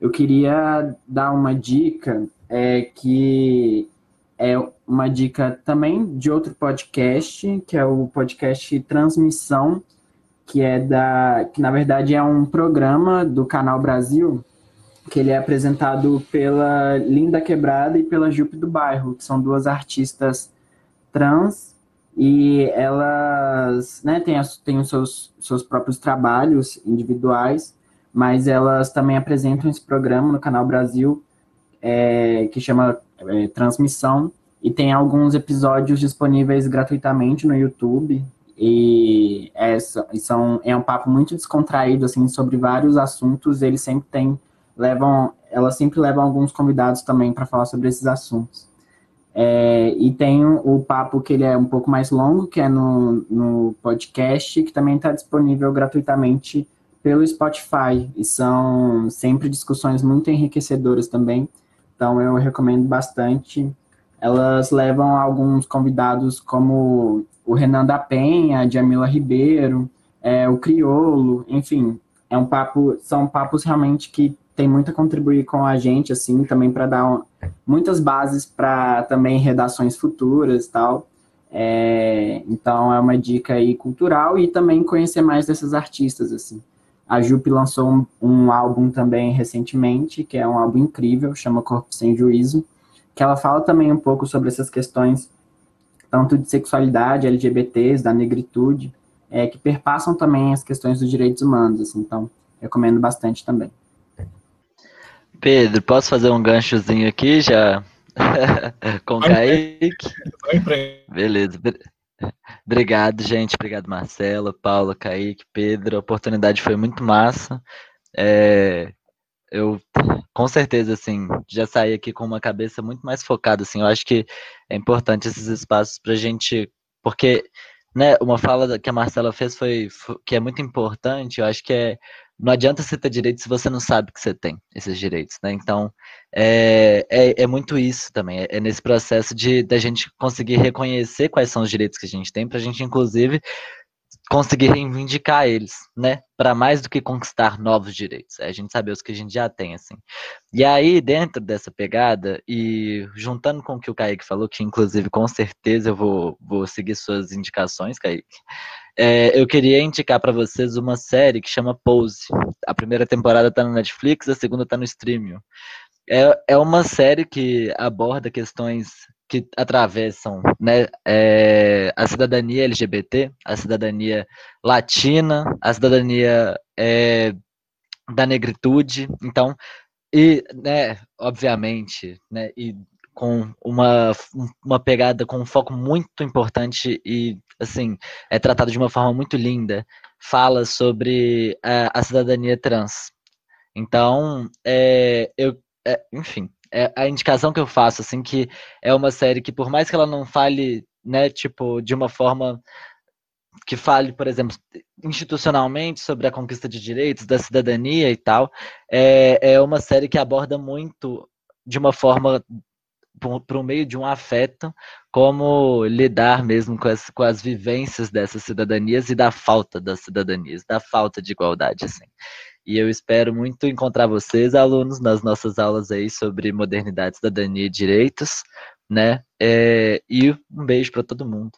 eu queria dar uma dica é, que é uma dica também de outro podcast, que é o podcast Transmissão, que é da, que na verdade é um programa do Canal Brasil, que ele é apresentado pela Linda Quebrada e pela Jupe do Bairro, que são duas artistas trans e elas né, têm, as, têm os seus, seus próprios trabalhos individuais, mas elas também apresentam esse programa no Canal Brasil, é, que chama é, Transmissão, e tem alguns episódios disponíveis gratuitamente no YouTube, e é, são, é um papo muito descontraído, assim, sobre vários assuntos, eles sempre têm, levam, elas sempre levam alguns convidados também para falar sobre esses assuntos. É, e tem o papo que ele é um pouco mais longo, que é no, no podcast, que também está disponível gratuitamente pelo Spotify. E são sempre discussões muito enriquecedoras também. Então eu recomendo bastante. Elas levam alguns convidados como o Renan da Penha, a Jamila Ribeiro, é, o Criolo, enfim, é um papo, são papos realmente que tem muito a contribuir com a gente, assim, também para dar um, muitas bases para também redações futuras tal. É, então é uma dica aí cultural e também conhecer mais desses artistas, assim. A Jupe lançou um, um, álbum também recentemente, que é um álbum incrível, chama Corpo Sem Juízo, que ela fala também um pouco sobre essas questões, tanto de sexualidade, LGBTs, da negritude, é, que perpassam também as questões dos direitos humanos, assim, então recomendo bastante também. Pedro, posso fazer um ganchozinho aqui já? Com o Kaique? Beleza. Obrigado, gente. Obrigado, Marcela, Paula, Kaique, Pedro. A oportunidade foi muito massa. É, eu, com certeza, assim, já saí aqui com uma cabeça muito mais focada, assim. Eu acho que é importante esses espaços para a gente, porque, né, uma fala que a Marcela fez foi, foi que é muito importante. Eu acho que é não adianta você ter direitos se você não sabe que você tem esses direitos, né? Então, é, é, é muito isso também, é, nesse processo de da gente conseguir reconhecer quais são os direitos que a gente tem, para a gente, inclusive, conseguir reivindicar eles, né? Para mais do que conquistar novos direitos, é a gente saber os que a gente já tem, assim. E aí, dentro dessa pegada, e juntando com o que o Kaique falou, que inclusive com certeza eu vou, vou seguir suas indicações, Kaique, é, eu queria indicar para vocês uma série que chama Pose. A primeira temporada está no Netflix, a segunda está no Streaming. É, é uma série que aborda questões que atravessam né, é, a cidadania LGBT, a cidadania latina, a cidadania é, da negritude. Então, e, né, obviamente, né, e com uma, uma pegada com um foco muito importante e, assim, é tratado de uma forma muito linda. Fala sobre a, a cidadania trans. Então, é, eu, é, enfim, é a indicação que eu faço, assim, que é uma série que, por mais que ela não fale, né, tipo, de uma forma que fale, por exemplo, institucionalmente sobre a conquista de direitos, da cidadania e tal, é, é uma série que aborda muito de uma forma por, meio de um afeto, como lidar mesmo com as, com as vivências dessas cidadanias e da falta das cidadanias, da falta de igualdade, assim. E eu espero muito encontrar vocês, alunos, nas nossas aulas aí sobre modernidade, cidadania e direitos, né? É, e um beijo para todo mundo.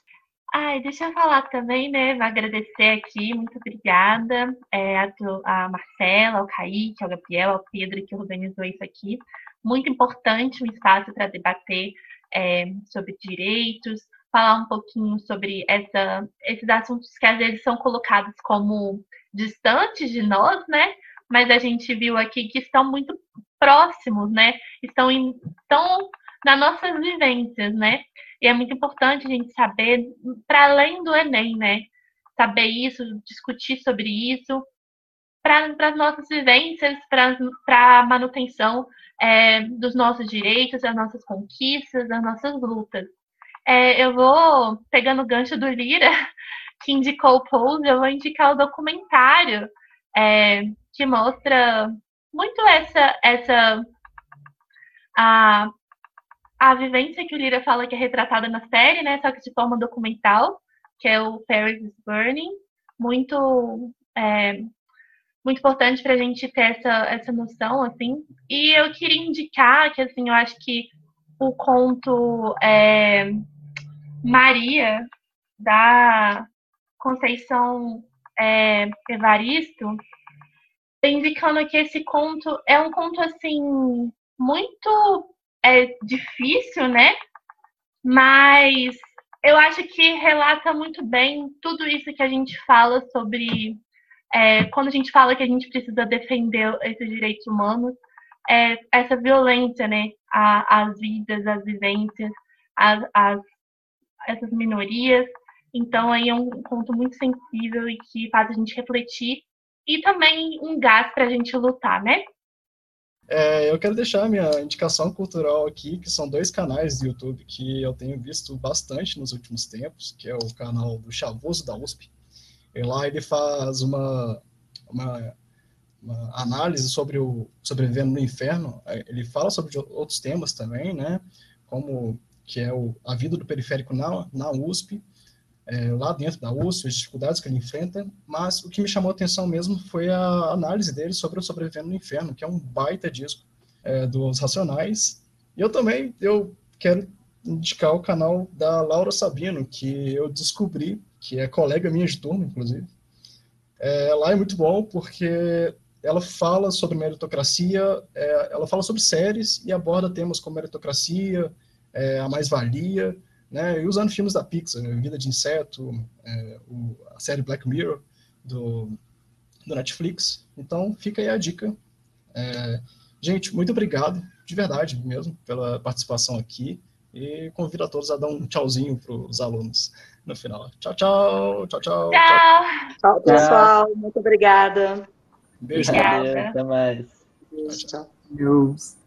Ai, deixa eu falar também, né? Agradecer aqui, muito obrigada é, a, a Marcela, ao Kaique, ao Gabriel, ao Pedro que organizou isso aqui muito importante um espaço para debater é, sobre direitos, falar um pouquinho sobre essa, esses assuntos que às vezes são colocados como distantes de nós, né? Mas a gente viu aqui que estão muito próximos, né? Estão, em, estão nas nossas vivências, né? E é muito importante a gente saber, para além do Enem, né? Saber isso, discutir sobre isso, para as nossas vivências, para a manutenção é, dos nossos direitos, das nossas conquistas, das nossas lutas. É, eu vou, pegando o gancho do Lira, que indicou o Pose, eu vou indicar o documentário é, que mostra muito essa, essa a, a vivência que o Lira fala que é retratada na série, né? Só que de forma documental, que é o Paris is Burning. Muito, é, muito importante para a gente ter essa, essa noção, assim. E eu queria indicar que, assim, eu acho que o conto é, Maria, da Conceição é, Evaristo, indicando que esse conto é um conto, assim, muito é, difícil, né? Mas eu acho que relata muito bem tudo isso que a gente fala sobre é, quando a gente fala que a gente precisa defender esses direitos humanos, é, essa violência, né? As vidas, as vivências, as, as, essas minorias. Então, aí é um conto muito sensível e que faz a gente refletir e também um gás para a gente lutar, né? É, eu quero deixar minha indicação cultural aqui, que são dois canais do YouTube que eu tenho visto bastante nos últimos tempos, que é o canal do Chavoso da USP. E lá ele faz uma, uma, uma análise sobre o sobrevivendo no inferno. Ele fala sobre outros temas também, né? Como que é o, a vida do periférico na, na USP, é, lá dentro da USP, as dificuldades que ele enfrenta, mas o que me chamou a atenção mesmo foi a análise dele sobre o Sobrevivendo no Inferno, que é um baita disco é, dos Racionais. E eu também eu quero indicar o canal da Laura Sabino, que eu descobri, que é colega minha de turma, inclusive. É, lá é muito bom porque ela fala sobre meritocracia, é, ela fala sobre séries e aborda temas como meritocracia, é, a mais-valia, né? E usando filmes da Pixar, né? Vida de Inseto, é, o, a série Black Mirror do, do Netflix. Então, fica aí a dica. É, gente, muito obrigado, de verdade mesmo, pela participação aqui. E convido a todos a dar um tchauzinho para os alunos no final. Tchau, tchau. Tchau, tchau. Tchau, tchau pessoal. Muito obrigada. Beijo. Obrigada. Até mais. Beijo, tchau. Deus.